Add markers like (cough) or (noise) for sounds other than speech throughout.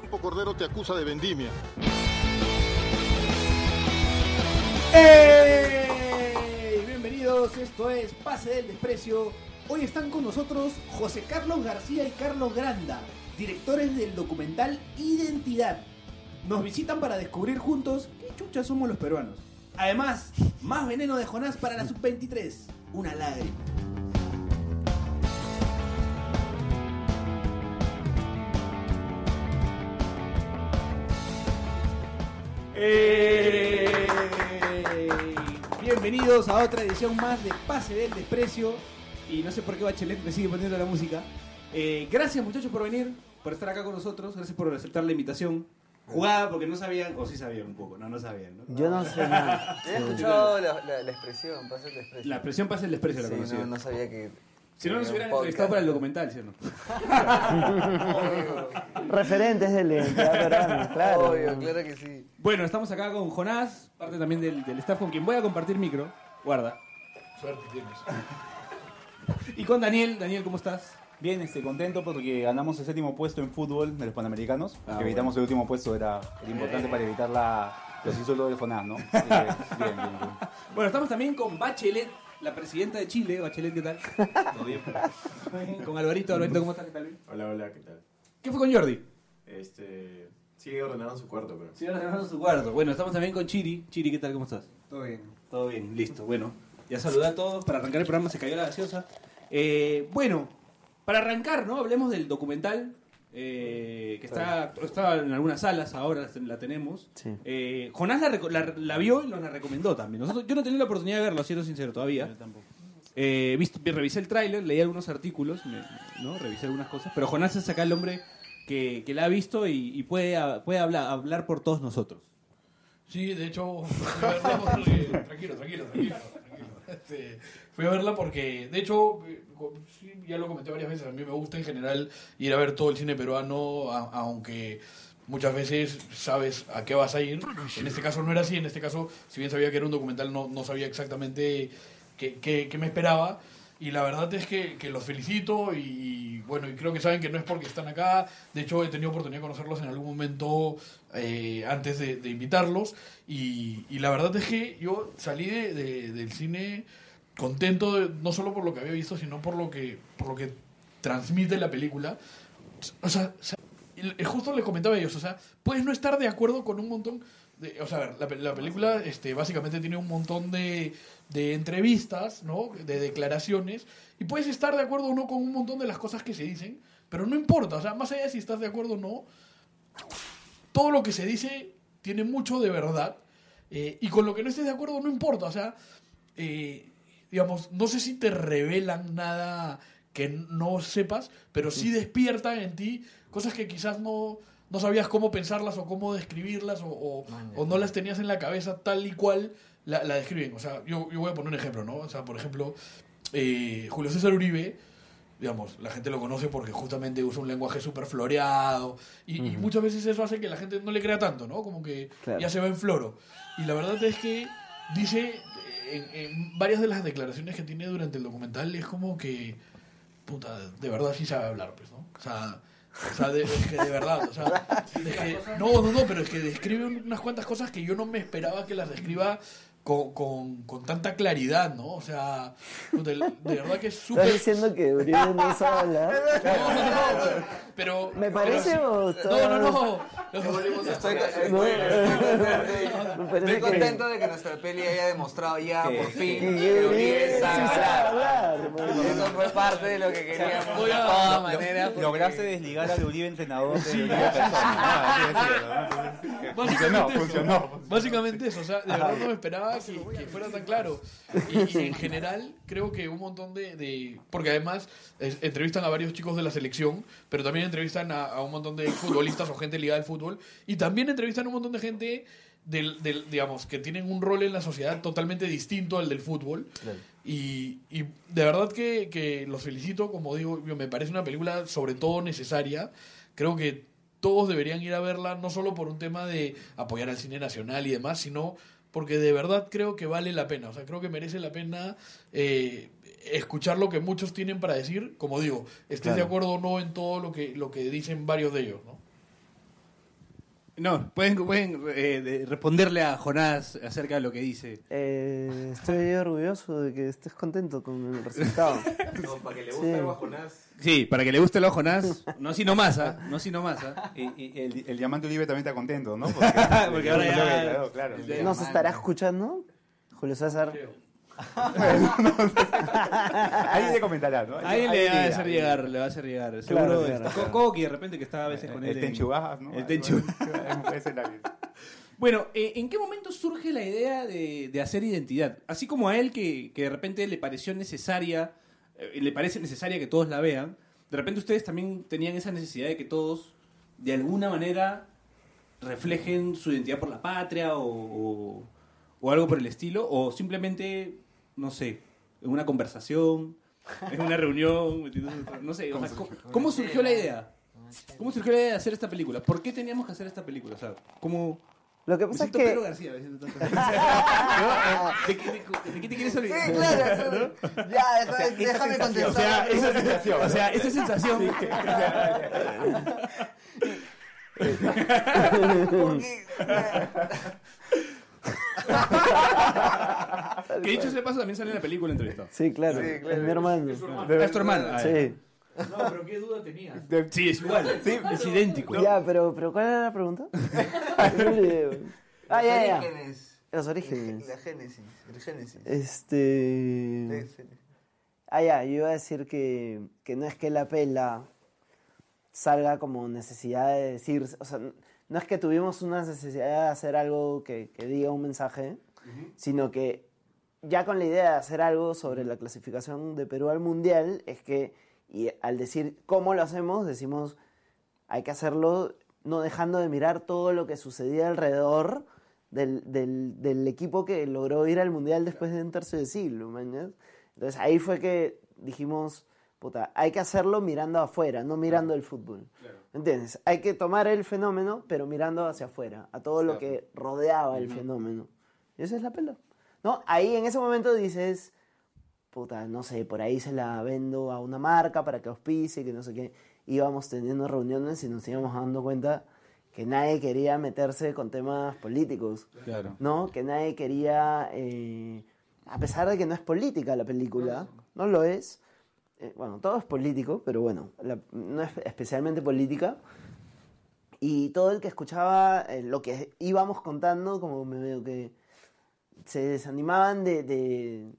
Campo Cordero te acusa de vendimia. ¡Ey! Bienvenidos, esto es Pase del Desprecio. Hoy están con nosotros José Carlos García y Carlos Granda, directores del documental Identidad. Nos visitan para descubrir juntos qué chuchas somos los peruanos. Además, más veneno de Jonás para la sub-23, una lágrima. Bienvenidos a otra edición más de Pase del Desprecio. Y no sé por qué Bachelet me sigue poniendo la música. Eh, gracias muchachos por venir, por estar acá con nosotros. Gracias por aceptar la invitación. Jugada porque no sabían, o sí sabían un poco, no, no sabían. ¿no? Yo no sé nada. (laughs) He escuchado la, la, la expresión, pasa el desprecio. La expresión pasa el desprecio, la Sí, conocida. no, no sabía que. Si no, nos hubieran entrevistado para el documental, ¿sí o no? Referentes de identidad peruana, claro. Obvio, claro que sí. Bueno, estamos acá con Jonás, parte también del, del staff con quien voy a compartir micro. Guarda. Suerte tienes. (laughs) Y con Daniel. Daniel, ¿cómo estás? Bien, este, contento porque ganamos el séptimo puesto en fútbol de los Panamericanos. Ah, que evitamos el último puesto, era, era importante para evitar la, los insultos del FONAS, ¿no? (laughs) Bien, bien, bien. Bueno, estamos también con Bachelet, la presidenta de Chile. Bachelet, ¿qué tal? Todo bien. con Alvarito. Alvarito, ¿cómo estás? ¿Qué tal? Hola, hola, ¿qué tal? ¿Qué fue con Jordi? Este. Sigue ordenando su cuarto, pero. Sí, en su cuarto. Bueno, estamos también con Chiri. Chiri, ¿qué tal? ¿Cómo estás? Todo bien. Todo bien, listo. Bueno, ya saludé a todos. Para arrancar el programa se cayó la gaseosa. Eh, bueno, para arrancar, ¿no? Hablemos del documental. Eh, que está, está en algunas salas ahora, la tenemos. Sí. Eh, Jonás la, reco- la- la vio y nos la recomendó también. Nosotros, yo no tenía la oportunidad de verlo, siendo sincero, todavía. Eh, visto- revisé el tráiler, leí algunos artículos, me- ¿no? revisé algunas cosas. Pero Jonás es acá el hombre que, que la ha visto y, y puede, puede hablar, hablar por todos nosotros. Sí, de hecho, (laughs) fui a verla porque. tranquilo, tranquilo, tranquilo. tranquilo. Este, fui a verla porque, de hecho, ya lo comenté varias veces, a mí me gusta en general ir a ver todo el cine peruano, a- aunque muchas veces sabes a qué vas a ir. En este caso no era así, en este caso, si bien sabía que era un documental, no, no sabía exactamente qué, qué- qué me esperaba. Y la verdad es que, que los felicito y bueno, y creo que saben que no es porque están acá. De hecho, he tenido oportunidad de conocerlos en algún momento eh, antes de, de invitarlos. Y, y la verdad es que yo salí de- de- del cine contento, de- no solo por lo que había visto, sino por lo que, por lo que transmite la película. O sea, justo les comentaba a ellos, o sea, puedes no estar de acuerdo con un montón de, o sea, a ver, la, la película este, básicamente tiene un montón de, de entrevistas, ¿no? De declaraciones, y puedes estar de acuerdo o no con un montón de las cosas que se dicen, pero no importa, o sea, más allá de si estás de acuerdo o no, todo lo que se dice tiene mucho de verdad, eh, y con lo que no estés de acuerdo no importa, o sea, eh, digamos, no sé si te revelan nada que no sepas, pero sí despiertan en ti cosas que quizás no, no sabías cómo pensarlas o cómo describirlas o, o- o no las tenías en la cabeza tal y cual la, la describen. O sea, yo, yo voy a poner un ejemplo, ¿no? O sea, por ejemplo, eh, Julio César Uribe, digamos, la gente lo conoce porque justamente usa un lenguaje súper floreado y, y muchas veces eso hace que la gente no le crea tanto, ¿no? Como que Claro. ya se va en floro. Y la verdad es que dice, en, en varias de las declaraciones que tiene durante el documental, es como que, puta, de verdad sí sabe hablar, pues, ¿no? O sea, o sea, de, es que de verdad, o sea, es que- no, no, no, pero es que describe unas cuantas cosas que yo no me esperaba que las describa con, con, con tanta claridad, ¿no? O sea, de, de verdad que es ¿Estás súper... diciendo que Uribe no sabe hablar? (laughs) No, no, no, pero... ¿Me pero parece sí- o No, no, no. Estoy, No, estoy- estoy que- contento de que nuestra peli haya demostrado ya por fin que Uribe sabe hablar. Eso fue parte de lo que queríamos Voy de todas maneras. porque- Lograste desligar al Uribe entrenador de Uribe persona. Básicamente eso, o sea, de verdad no me esperaba que, que fuera tan claro. Y, y en general, creo que un montón de. de- porque además es- entrevistan a varios chicos de la selección, pero también entrevistan a, a un montón de futbolistas o gente ligada al fútbol, y también entrevistan a un montón de gente. Del, del- digamos, que tienen un rol en la sociedad totalmente distinto al del fútbol. Y, y de verdad que, que los felicito, como digo, yo- me parece una película sobre todo necesaria. Creo que todos deberían ir a verla, no solo por un tema de apoyar al cine nacional y demás, sino porque de verdad creo que vale la pena. O sea, creo que merece la pena eh, escuchar lo que muchos tienen para decir. Como digo, estés de acuerdo o no en todo lo que, lo que dicen varios de ellos, ¿no? No, pueden, pueden eh, de- responderle a Jonás acerca de lo que dice. Eh, estoy orgulloso de que estés contento con el resultado. (laughs) No, para que le guste algo a Jonás. Sí, para que le guste el ojo Jonás, no sino más, ¿ah? No sino más, ¿ah? Y, y el, el diamante Olive también está contento, ¿no? (laughs) Porque, Porque ahora ya- Claro, claro. ¿Nos estará escuchando? Julio César. Ahí le comentará, ¿no? Alguien le va a hacer llegar, le va a hacer llegar. Claro, Seguro claro. Coqui de repente que está a veces con él. El en- Tenchu Bajas, ¿no? El Tenchu. Ese (laughs) es la- Bueno, eh, ¿en qué momento surge la idea de, de hacer identidad? Así como a él que, que de repente le pareció necesaria, eh, le parece necesaria que todos la vean, de repente ustedes también tenían esa necesidad de que todos, de alguna manera, reflejen su identidad por la patria o, o- o algo por el estilo, o simplemente, no sé, en una conversación, en una reunión, (laughs) no sé, o sea, ¿cómo, cómo surgió la idea? ¿Cómo surgió la idea de hacer esta película? ¿Por qué teníamos que hacer esta película? O sea, ¿cómo, Lo que pasa es siento que Pedro García diciendo. (laughs) ¿De, qué- de- de qué te quieres olvidar? Sí, claro. Ya, déjame, déjame contestar. O sea, esa sensación. O sea, esa sensación. (laughs) Porque- (laughs) Que dicho sea de paso también sale en la película entrevistado. Sí, claro. Sí, claro. Es mi hermano. Es tu hermano. Ah, Sí. No, pero qué duda tenías. Sí, es igual. es idéntico. Ya, pero, pero ¿cuál era la pregunta? (laughs) ah, ya, ya. Orígenes. Los orígenes. La génesis. El génesis. Este. Sí, sí. Ah, ya, yo iba a decir que, que no es que la pela salga como necesidad de decir, o sea, no es que tuvimos una necesidad de hacer algo que, que diga un mensaje, sino que ya con la idea de hacer algo sobre la clasificación de Perú al Mundial, es que, y al decir cómo lo hacemos, decimos, hay que hacerlo no dejando de mirar todo lo que sucedía alrededor del, del- del equipo que logró ir al Mundial después de un tercio de siglo, mañas. Entonces ahí fue que dijimos, puta, hay que hacerlo mirando afuera, no mirando el fútbol. ¿Entiendes? Hay que tomar el fenómeno, pero mirando hacia afuera, a todo lo que rodeaba el fenómeno. Y esa es la pela. ¿No? Ahí en ese momento dices, puta, no sé, por ahí se la vendo a una marca para que auspicie, que no sé qué. Íbamos teniendo reuniones y nos íbamos dando cuenta que nadie quería meterse con temas políticos, Claro. ¿no? Que nadie quería, eh, a pesar de que no es política la película, no lo es. Eh, bueno, todo es político, pero bueno, no es especialmente política. Y todo el que escuchaba eh, lo que íbamos contando, como me veo que se desanimaban de, de-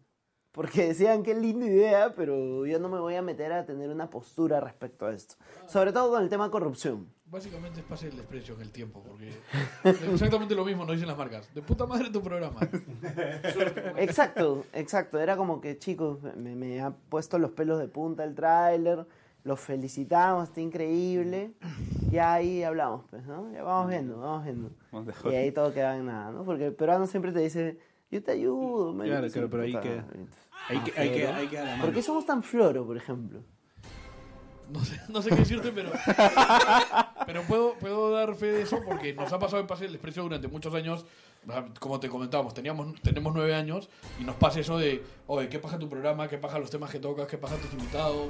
Porque decían qué linda idea, pero yo no me voy a meter a tener una postura respecto a esto. Sobre todo con el tema corrupción. Básicamente es pase el desprecio en el tiempo, porque es exactamente lo mismo nos dicen las marcas. De puta madre tu programa. (laughs) Exacto, exacto. Era como que, chicos, me, me ha puesto los pelos de punta el tráiler, los felicitamos, está increíble. Ya ahí hablamos, pues, ¿no? Ya vamos viendo, vamos viendo. Y ahí todo queda en nada, ¿no? Porque el peruano siempre te dice, yo te ayudo, man. Claro, claro, pero ahí queda. ahí- Hay que, hay que, hay que dar la ¿Por mano. qué somos tan floro, por ejemplo? No sé, no sé qué decirte, pero. Pero puedo, puedo dar fe de eso porque nos ha pasado en Pase el Desprecio durante muchos años. Como te comentábamos, teníamos, tenemos nueve años y nos pasa eso de, oye, ¿qué pasa tu programa? ¿Qué pasa los temas que tocas? ¿Qué pasa tus invitados?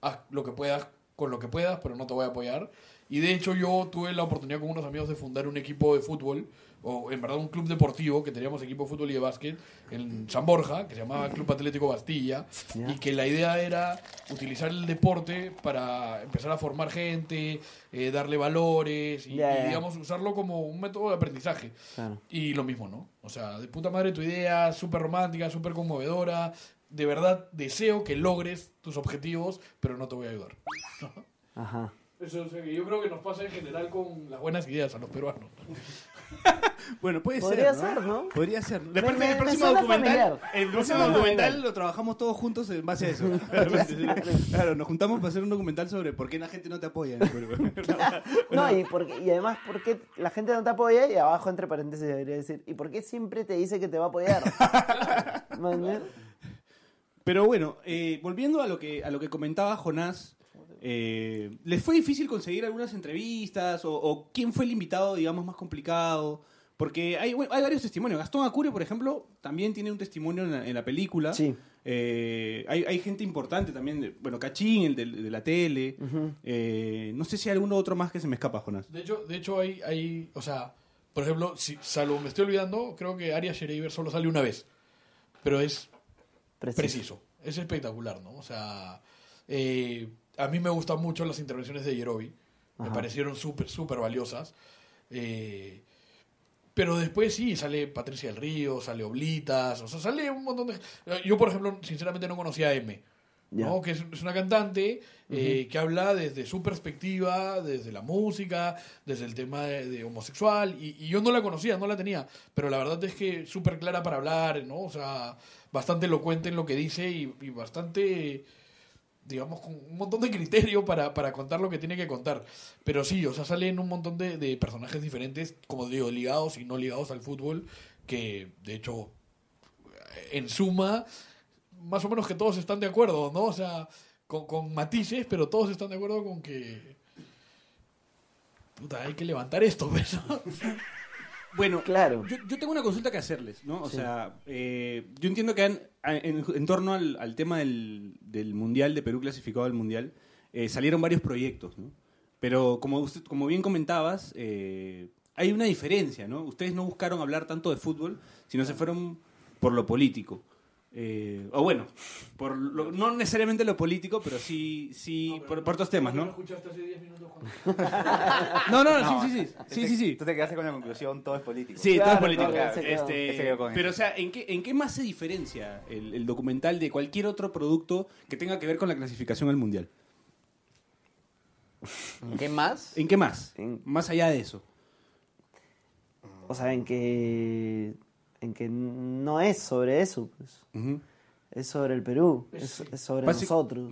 Haz lo que puedas con lo que puedas, pero no te voy a apoyar. Y de hecho yo tuve la oportunidad con unos amigos de fundar un equipo de fútbol, o en verdad un club deportivo, que teníamos equipo de fútbol y de básquet, en San Borja, que se llamaba Club Atlético Bastilla, y que la idea era utilizar el deporte para empezar a formar gente, eh, darle valores, y, Ya, y, ya. digamos usarlo como un método de aprendizaje. Claro. Y lo mismo, ¿no? O sea, de puta madre tu idea, súper romántica, súper conmovedora. De verdad, deseo que logres tus objetivos, pero no te voy a ayudar. (laughs) Ajá. Eso, o sea, que yo creo que nos pasa en general con las buenas ideas a los peruanos. (laughs) Bueno, puede Podría ser, ¿no? ser, ¿no? Podría ser. Después me- el me próximo documental, familiar. el próximo documental lo trabajamos todos juntos en base a eso. (laughs) claro, nos juntamos para hacer un documental sobre por qué la gente no te apoya. No, y, porque, y además, ¿por qué la gente no te apoya? Y abajo, entre paréntesis, debería decir, ¿y por qué siempre te dice que te va a apoyar? Maña. Pero bueno, eh, volviendo a lo que a lo que comentaba Jonás, eh, ¿les fue difícil conseguir algunas entrevistas o, o quién fue el invitado, digamos, más complicado? Porque hay, bueno, hay varios testimonios. Gastón Acurio, por ejemplo, también tiene un testimonio en la, en la película. Sí. Eh, hay, hay gente importante también. de- bueno, Cachín, el de, de la tele. Eh, no sé si hay alguno otro más que se me escapa, Jonás. De hecho, de hecho hay, hay, o sea, por ejemplo, si salvo me estoy olvidando, creo que Arias Schreiber solo sale una vez. Pero es Preciso. preciso. Es espectacular, ¿no? O sea, eh, a mí me gustan mucho las intervenciones de Yerobi. Me parecieron súper, súper valiosas. Eh, pero después sí, sale Patricia del Río, sale Oblitas, o sea, sale un montón de... Yo, por ejemplo, sinceramente no conocía a M. Ya. ¿no? que es, es una cantante eh, que habla desde su perspectiva, desde la música, desde el tema de, de homosexual, y, y yo no la conocía, no la tenía, pero la verdad es que súper clara para hablar, ¿no? O sea, bastante elocuente en lo que dice y, bastante, digamos, con un montón de criterio para, para contar lo que tiene que contar. Pero sí, o sea, salen un montón de, de personajes diferentes, como digo, ligados y no ligados al fútbol, que de hecho, en suma, más o menos que todos están de acuerdo, ¿no? O sea, con, con matices, pero todos están de acuerdo con que. Puta, hay que levantar esto, ¿ves? (laughs) Bueno, Claro. Yo, yo tengo una consulta que hacerles, ¿no? O Sí. sea, eh, yo entiendo que han- en, en torno al, al tema del, del Mundial, de Perú clasificado al Mundial, eh, salieron varios proyectos, ¿no? Pero como, usted, como bien comentabas, eh, hay una diferencia, ¿no? Ustedes no buscaron hablar tanto de fútbol, sino se fueron por lo político. Eh, o bueno, por lo- no necesariamente lo político, pero sí, sí por, por otros temas, ¿no? escuchaste hace 10 minutos, (laughs) No, no, sí, sí, sí, sí, sí, sí. Tú te quedaste con la conclusión, todo es político. Sí, todo es político. claro, Este, quedó. Pero, o sea, ¿en qué, ¿en qué más se diferencia el, el documental de cualquier otro producto que tenga que ver con la clasificación al mundial? ¿Qué más? ¿En qué más? En- Más allá de eso. O sea, en que, en que no es sobre eso, pues. Es sobre el Perú, es, es sobre Basi- nosotros.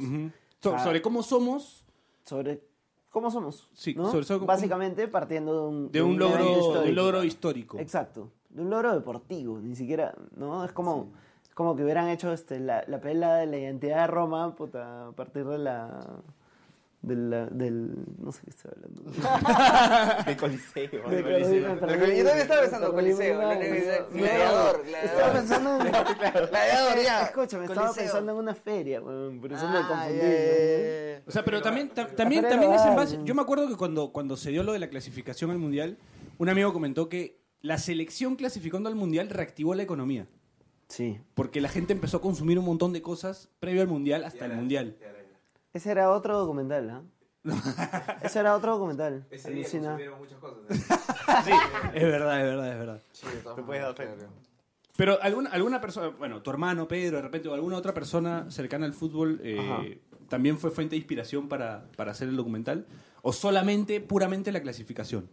So- sobre cómo somos sobre cómo somos. Sí, ¿no? sobre- sobre- Básicamente partiendo de un, de un logro, de un logro histórico. Exacto, de un logro deportivo, ni siquiera, ¿no? Es como, es como que hubieran hecho este, la, la pela de la identidad de Roma, puta, a partir de la, de la- del, no sé qué estoy hablando. (laughs) De Coliseo. De Coliseo, Yo también estaba pensando Coliseo, gladiador. Estaba pensando en... Gladiador, (laughs) ya. Escúchame, estaba pensando en una feria, weón, por eso me confundí. O sea, pero también, tam- también, también es en base. Yo me acuerdo que cuando, cuando se dio lo de la clasificación al mundial, un amigo comentó que la selección clasificando al mundial reactivó la economía. Sí, Porque la gente empezó a consumir un montón de cosas previo al mundial hasta el mundial. Ese era otro documental, ¿ah? (laughs) Ese era otro documental. Ese día alucina. consumieron muchas cosas. ¿eh? (laughs) Sí, es verdad, es verdad, es verdad. Sí, de todas Te puedes dar maneras, fe. claro. Pero alguna, alguna persona, bueno, tu hermano Pedro, de repente, o alguna otra persona cercana al fútbol, eh, Ajá. también fue fuente de inspiración para, para hacer el documental, o solamente, puramente la clasificación.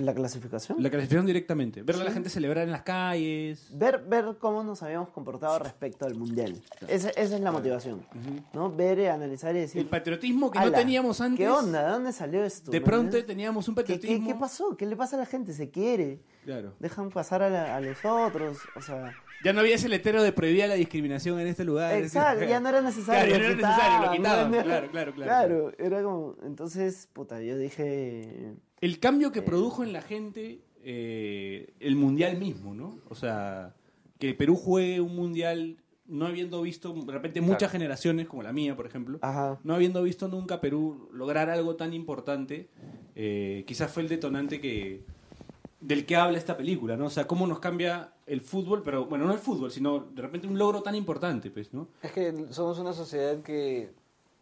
¿La clasificación? La clasificación directamente. Ver a la gente celebrar en las calles. Ver, ver cómo nos habíamos comportado respecto al mundial. Esa, esa es la motivación. ¿no? Ver, analizar y decir. El patriotismo que no "Ala, teníamos antes. ¿Qué onda? ¿De dónde salió esto? De ¿Me pronto teníamos un ¿Qué, qué, patriotismo. qué pasó? ¿Qué le pasa a la gente? ¿Se quiere? Claro. Dejan pasar a, la- a los otros. O sea. Ya no había ese letrero de prohibida la discriminación en este lugar. Exacto, ya no era necesario. Claro, (laughs) ya no era necesario, lo quitaban. ¿no? Claro, claro, claro. Claro, era como. Entonces, puta, yo dije. El cambio que produjo en la gente eh, el mundial mismo, ¿no? O sea, que Perú juegue un mundial no habiendo visto, de repente, muchas generaciones, como la mía, por ejemplo, Ajá. no habiendo visto nunca Perú lograr algo tan importante, eh, quizás fue el detonante que del que habla esta película, ¿no? O sea, cómo nos cambia el fútbol, pero bueno, no el fútbol, sino de repente un logro tan importante, pues, ¿no? Es que somos una sociedad que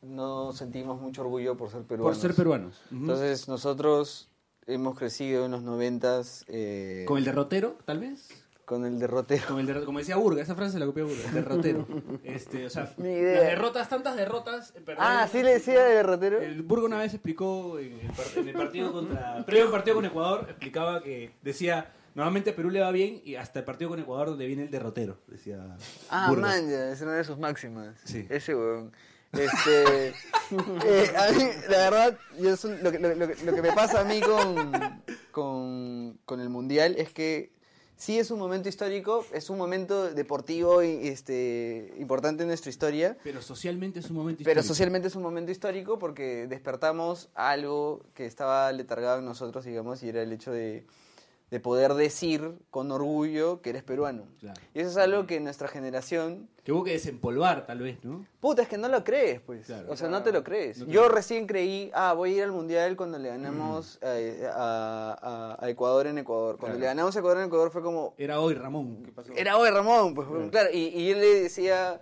no sentimos mucho orgullo por ser peruanos. Por ser peruanos. Entonces nosotros hemos crecido en los noventas eh, Con el derrotero, tal vez. con el derrotero. Como, el decía Burga, esa frase se la copió Burga, el derrotero. (laughs) Este, o sea, Ni idea. las derrotas, tantas derrotas. eh, perdón, Ah, sí le decía de derrotero. El Burga una vez explicó en el, par- en el partido contra. (laughs) Previo al partido con Ecuador, explicaba que decía. Normalmente a Perú le va bien y hasta el partido con Ecuador donde viene el derrotero, decía. Ah, Burga. man, ya, es una de sus máximas. Sí. Ese weón. Este, (laughs) eh, a mí, la verdad, yo lo, que, lo, lo que- lo que me pasa a mí con, con, con el Mundial es que sí es un momento histórico, es un momento deportivo y, este, importante en nuestra historia, Pero socialmente es un momento pero histórico. socialmente es un momento histórico porque despertamos algo que estaba letargado en nosotros, digamos, y era el hecho de, de poder decir con orgullo que eres peruano. Claro. Y eso es algo que nuestra generación Que hubo que desempolvar, tal vez, ¿no? Puta, es que no lo crees, pues. Claro. o sea, no te lo crees. No te Yo recién creí, ah, voy a ir al Mundial cuando le ganamos eh, a, a- a Ecuador en Ecuador. Cuando Claro. le ganamos a Ecuador en Ecuador fue como, Era hoy, Ramón. era hoy Ramón, pues claro. Y, y él le decía,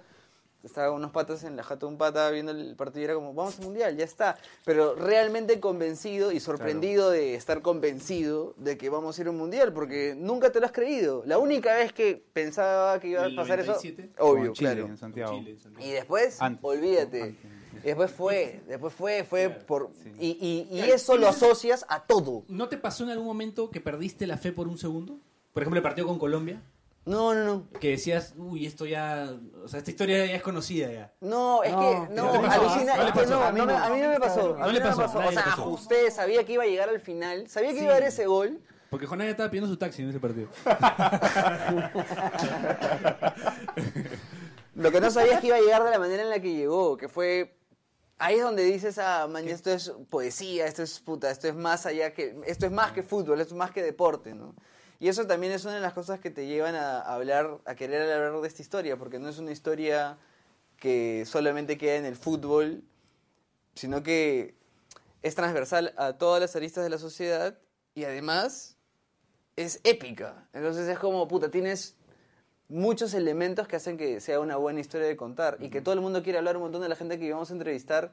estaba unos patas en la jata de un pata viendo el partido y era como, vamos al mundial, ya está. Pero realmente convencido y sorprendido de estar convencido de que vamos a ir a un mundial, porque nunca te lo has creído. La única vez que pensaba que iba a ¿El pasar 97? eso, obvio, Chile, claro. en Santiago. Chile, en Santiago. Y después, Antes. olvídate. Después fue, después fue, fue por... Sí. Y, y, y eso lo asocias a todo. ¿No te pasó en algún momento que perdiste la fe por un segundo? Por ejemplo, el partido con Colombia, No, no, no. que decías, uy, esto ya, o sea, esta historia ya es conocida ya. No, es No, que no, no te pasó, alucina, no le es que pasó. no, A mí no a mí no me pasó. a mí no me pasó, O sea, ajusté, sabía que iba a llegar al final, sabía que Sí. iba a haber ese gol. Porque Jonás ya estaba pidiendo su taxi en ese partido. (laughs) Lo que no sabía es que iba a llegar de la manera en la que llegó, que fue ahí es donde dices, ah, man, esto es poesía, esto es puta, esto es más allá que esto es más que fútbol, esto es más que deporte, ¿no? Y eso también es una de las cosas que te llevan a hablar, a querer hablar de esta historia, porque no es una historia que solamente queda en el fútbol, sino que es transversal a todas las aristas de la sociedad y además es épica. Entonces es como, puta, tienes muchos elementos que hacen que sea una buena historia de contar y que todo el mundo quiere hablar. Un montón de la gente que íbamos a entrevistar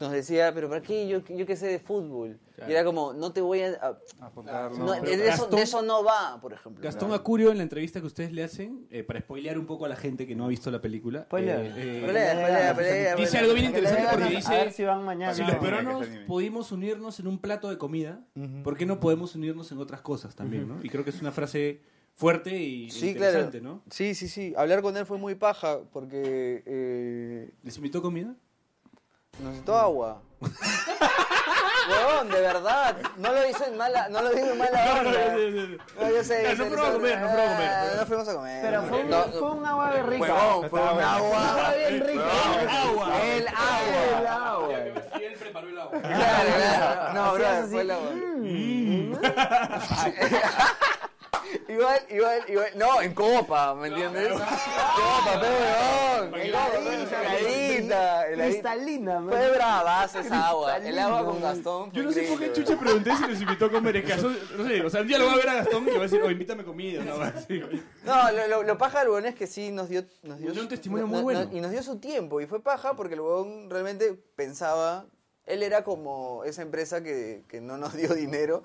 nos decía, pero ¿para qué? Yo, yo qué sé de fútbol. Y era como, no te voy a... a- no, no, de, eso, Gastón- de eso no va, por ejemplo. Gastón Acurio, en la entrevista que ustedes le hacen, eh, para spoilear un poco a la gente que no ha visto la película, Spoiler. eh, eh, dice algo bien interesante porque dice... Si van mañana. Si no, los no, peruanos pudimos unirnos en un plato de comida, ¿por qué no podemos unirnos en otras cosas también? ¿no? Y creo que es una frase fuerte y Sí, claro. interesante, ¿no? Sí, sí, sí. Hablar con él fue muy paja porque eh, ¿Les invitó comida? Necesitó agua. (laughs) Huevón, de verdad. No lo hizo en mala, no lo dijo en mala (laughs) onda. No, yo sé. No fueron a comer, no fueron a comer. Ah, No fuimos a comer. Pero fue un, No, fue un agua de rica. Huevón, fue un agua. bien rica. El agua. El El agua. agua. Y él preparó el agua. Claro, claro. No, bro, fue el agua. mm. (laughs) Igual, igual, igual. No, en copa, ¿me entiendes? Copa, pero huevón. Heladita, heladita, heladita. Cristalina, man. Fue bravaza esa agua. El agua con. Gastón. Yo no sé por qué Chucha pregunté si les invitó a comer. Es que eso- no sé, o sea, un día lo voy a ver a Gastón y le voy a decir, oh, invítame comida. No, así. No, lo, lo, lo paja del huevón es que sí nos dio... Nos dio, Nos dio un testimonio no- muy no- bueno. y nos dio su tiempo. Y fue paja porque el huevón realmente pensaba... Él era como esa empresa que, que no nos dio dinero,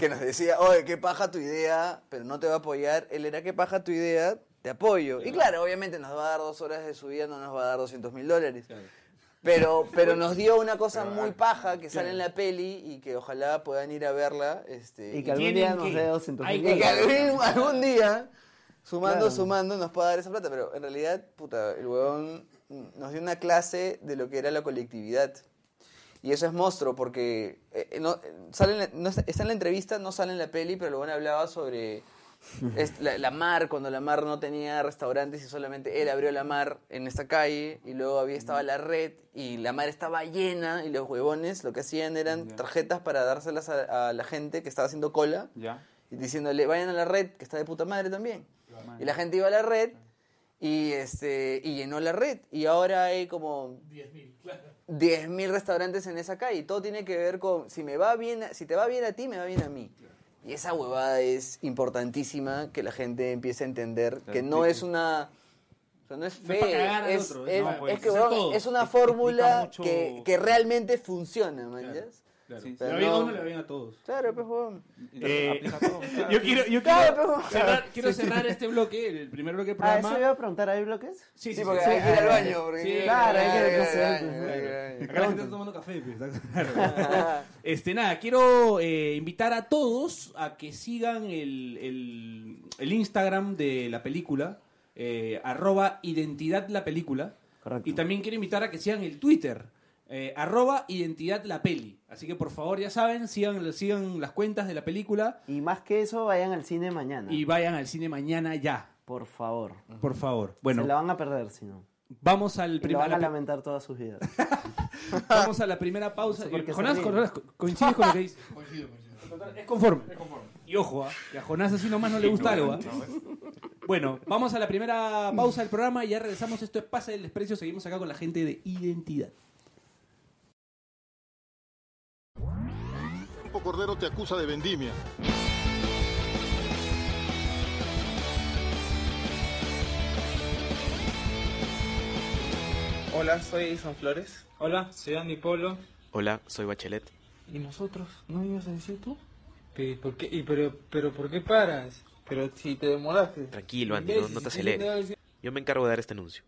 que nos decía, oye, qué paja tu idea, pero no te va a apoyar. Él era, qué paja tu idea, te apoyo. Y claro, obviamente nos va a dar dos horas de su vida, no nos va a dar 200 mil dólares. Pero, (laughs) pero nos dio una cosa muy paja que sale en la peli y que ojalá puedan ir a verla. Este, Y que algún día nos dé 200 hay mil y que algún, algún día, sumando, Claro. sumando, nos pueda dar esa plata. Pero en realidad, puta, el huevón nos dio una clase de lo que era la colectividad. Y eso es monstruo, porque eh, eh, no, eh, sale en la- no está en la entrevista, no sale en la peli, pero el huevón hablaba sobre es- la, la mar, cuando la mar no tenía restaurantes y solamente él abrió la mar en esta calle, y luego había estaba la red, y la mar estaba llena, y los huevones lo que hacían eran tarjetas para dárselas a- a la gente que estaba haciendo cola Ya. y diciéndole, vayan a la red, que está de puta madre también. Y la gente iba a la red y, este, y llenó la red. Y ahora hay como 10.000, claro. 10.000 restaurantes en esa calle. Y todo tiene que ver con, si, me va bien, si te va bien a ti, me va bien a mí. Y esa huevada es importantísima que la gente empiece a entender que no es una... o sea, no es No fe, es, es- no, es pues, que es una fórmula mucho- que, que realmente funciona, ¿man? Claro. Claro. Sí, Le pero va bien a no- uno, le va bien a todos. Claro, pues, huevón. Eh, claro. (laughs) Yo quiero, yo Claro, quiero pero- cerrar, quiero cerrar este bloque, el primer bloque del Ah, eso programa. iba a preguntar, ¿hay bloques? Sí, Sí, porque hay que ir al baño. Porque Sí, claro, hay que- ir al baño. Acá la gente está tomando café, pues, claro. (laughs) Este, nada, quiero eh, invitar a todos a que sigan el, el- el Instagram de la película, eh, arroba identidad la película. Correcto. Y también quiero invitar a que sigan el Twitter, eh, arroba identidad la peli. Así que por favor, ya saben, sigan, sigan las cuentas de la película Y más que eso, vayan al cine mañana. y vayan al cine mañana ya. Por favor. Por favor. Bueno, Se la van a perder, si no. vamos al primer van a lamentar todas sus vidas. (laughs) Vamos a la primera pausa. No sé Jonás, coincides con lo que dice. (laughs) Coincido, coincido. Es conforme. Es conforme. Y ojo, ¿ah? que a Jonás así nomás no le gusta algo. ¿ah? Bueno, vamos a la primera pausa del programa y ya regresamos. Esto es Pase del Desprecio. Seguimos acá con la gente de Identidad. Cordero te acusa de vendimia. Hola, soy Edison Flores. Hola, soy Andy Polo. Hola, soy Bachelet. ¿Y nosotros? ¿No ibas a decir tú? ¿Por qué? ¿Y pero, pero por qué paras? Pero si te demoraste. Tranquilo, Andy, no, no te aceleres. Yo me encargo de dar este anuncio.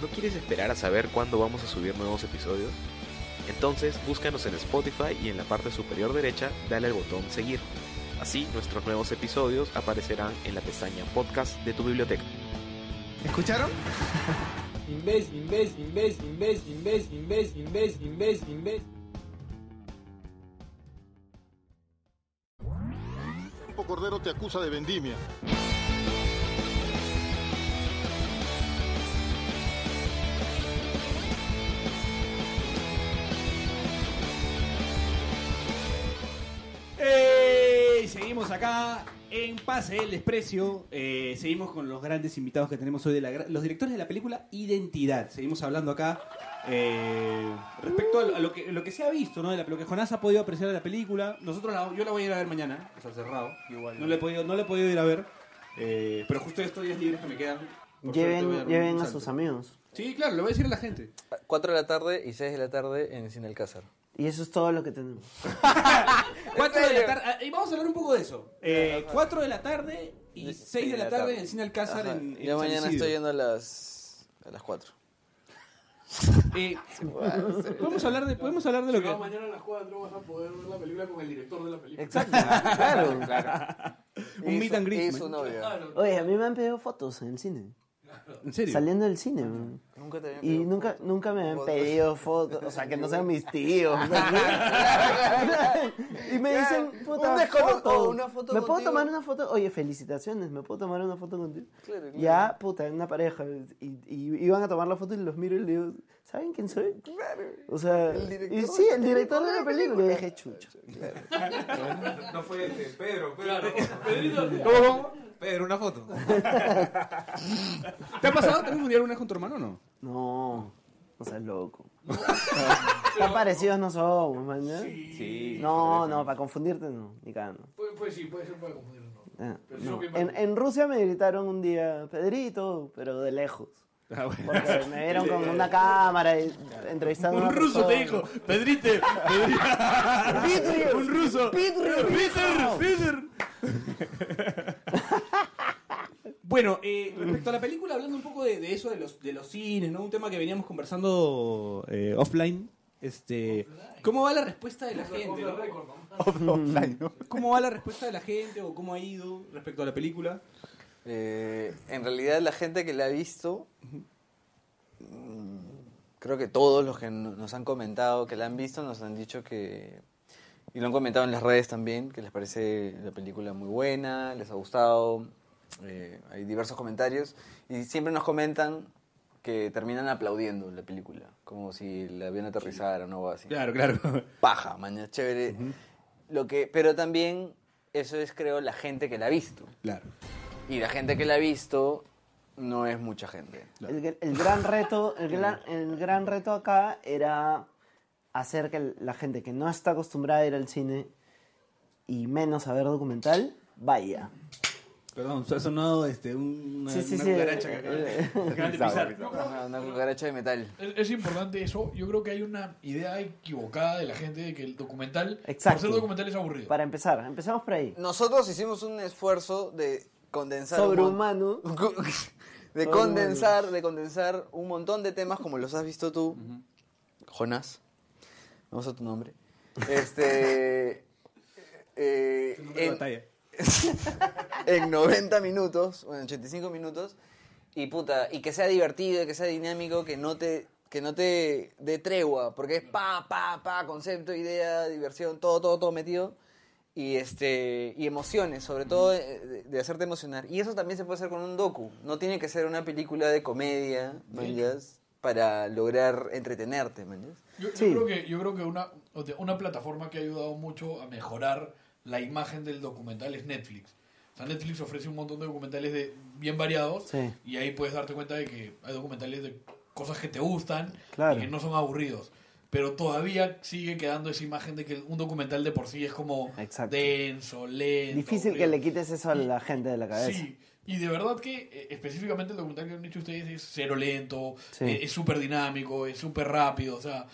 ¿No quieres esperar a saber cuándo vamos a subir nuevos episodios? Entonces búscanos en Spotify y en la parte superior derecha dale al botón seguir. Así nuestros nuevos episodios aparecerán en la pestaña podcast de tu biblioteca. ¿Escucharon? Imbécil, imbécil, imbécil, imbécil, imbécil, imbécil, imbécil, imbécil, imbécil. Campo Cordero te acusa de vendimia. ¡Ey! Seguimos acá en Pase del Desprecio. Eh, seguimos con los grandes invitados que tenemos hoy, de la los directores de la película Identidad. Seguimos hablando acá eh, respecto a lo, a lo que, lo que se ha visto, ¿no? De la- lo que Jonás ha podido apreciar de la película. Nosotros la- yo la voy a ir a ver mañana, o sea, cerrado. No le he podido, no le he podido ir a ver. eh, pero justo estos días libres que me quedan. Lleven, lleven a sus amigos. Sí, claro, le voy a decir a la gente. 4 de la tarde y 6 de la tarde en Cine Alcázar. Y eso es todo lo que tenemos. (laughs) 4 de la tarde. ah, Y vamos a hablar un poco de eso. 4 de la tarde y 6 de la tarde en el cine Alcázar Ajá. en, en Yo San mañana Isidro. estoy yendo a las, a las 4. Eh, (laughs) (laughs) podemos hablar de podemos hablar de lo que mañana a las 4 vas a poder ver la película con el director de la película. Exacto, claro. Un meet and greet, Y su novia. Oye, a mí me han pedido fotos en el cine. en serio. Saliendo del cine, man. Nunca te habían Y nunca, fotos. nunca me han Fotos. pedido fotos, o sea, que no sean mis tíos. (laughs) (laughs) y me dicen, puta, foto. una foto ¿Me puedo tomar una foto? Oye, felicitaciones, ¿me puedo tomar una foto contigo? Claro, claro. Ya, puta, en una pareja. Y, y iban a tomar la foto y los miro y le digo, ¿saben quién soy? O sea, El director y de sí, la el director de la película. Y dije, chucho. No fue este, Pedro, Pedro. (laughs) ¿Cómo? Pedro, una foto. (laughs) ¿Te ha pasado? ¿Te has confundido alguna vez con tu hermano o no? No, no seas (laughs) loco. Tan parecidos no somos, man. ¿ya? Sí. No, no, para confundirte no, ni cagando. Pues, pues sí, puede ser para confundirnos. Pero no. que En, en Rusia me gritaron un día, Pedrito, pero de lejos. Ah, bueno. Porque me vieron con una cámara y entrevistando a Un una ruso te persona. dijo, Pedrite, Pedrite. un ruso. Peter, Peter, Bueno, eh, respecto a la película, hablando un poco de, de eso, de los, de los cines, ¿no? Un tema que veníamos conversando eh, offline. Este, ¿Cómo va la respuesta de la gente? (laughs) no? ¿Cómo va la respuesta de la gente o cómo ha ido respecto a la película? Eh, en realidad la gente que la ha visto, mm, creo que todos los que no- nos han comentado que la han visto nos han dicho que, y lo han comentado en las redes también, que les parece la película muy buena, les ha gustado, eh, hay diversos comentarios y siempre nos comentan que terminan aplaudiendo la película, como si la habían aterrizado o algo así Claro, claro. paja, mañana, chévere. Lo que, pero también eso es, creo, la gente que la ha visto. Claro. Y la gente que la ha visto no es mucha gente. El, el gran reto, el (laughs) gran, el gran reto acá era hacer que la gente que no está acostumbrada a ir al cine y menos a ver documental, vaya. Perdón, ha sonado este, un- una, Sí, sí, una sí, cucaracha que acaba de-. Una, cucaracha de metal. Es, es importante eso. Yo creo que hay una idea equivocada de la gente de que el documental, Exacto. por ser documental, es aburrido. Para empezar, empezamos por ahí. Nosotros hicimos un esfuerzo de condensar Sobrehumano. (laughs) de condensar, de condensar un montón de temas como los has visto tú, Jonás. Vamos a tu nombre. Este (laughs) eh, Nombre de en- batalla. (laughs) en 90 minutos, o en 85 minutos, y puta, y que sea divertido, y que sea dinámico, que no te que no te dé tregua, porque es pa, pa, pa, concepto, idea, diversión, todo, todo, todo metido, y este y emociones, sobre todo de, hacerte emocionar. Y eso también se puede hacer con un docu, no tiene que ser una película de comedia, manjas, para lograr entretenerte. Yo, yo Sí. creo que, yo creo que una, una plataforma que ha ayudado mucho a mejorar la imagen del documental es Netflix. O sea, Netflix ofrece un montón de documentales de, bien variados Sí. y ahí puedes darte cuenta de que hay documentales de cosas que te gustan Claro. y que no son aburridos. Pero todavía sigue quedando esa imagen de que un documental de por sí es como Exacto. denso, lento. Difícil que le quites eso a la gente de la cabeza. Sí, y de verdad que eh, específicamente el documental que han hecho ustedes es cero lento, Sí. eh, es súper dinámico, es súper rápido, o sea,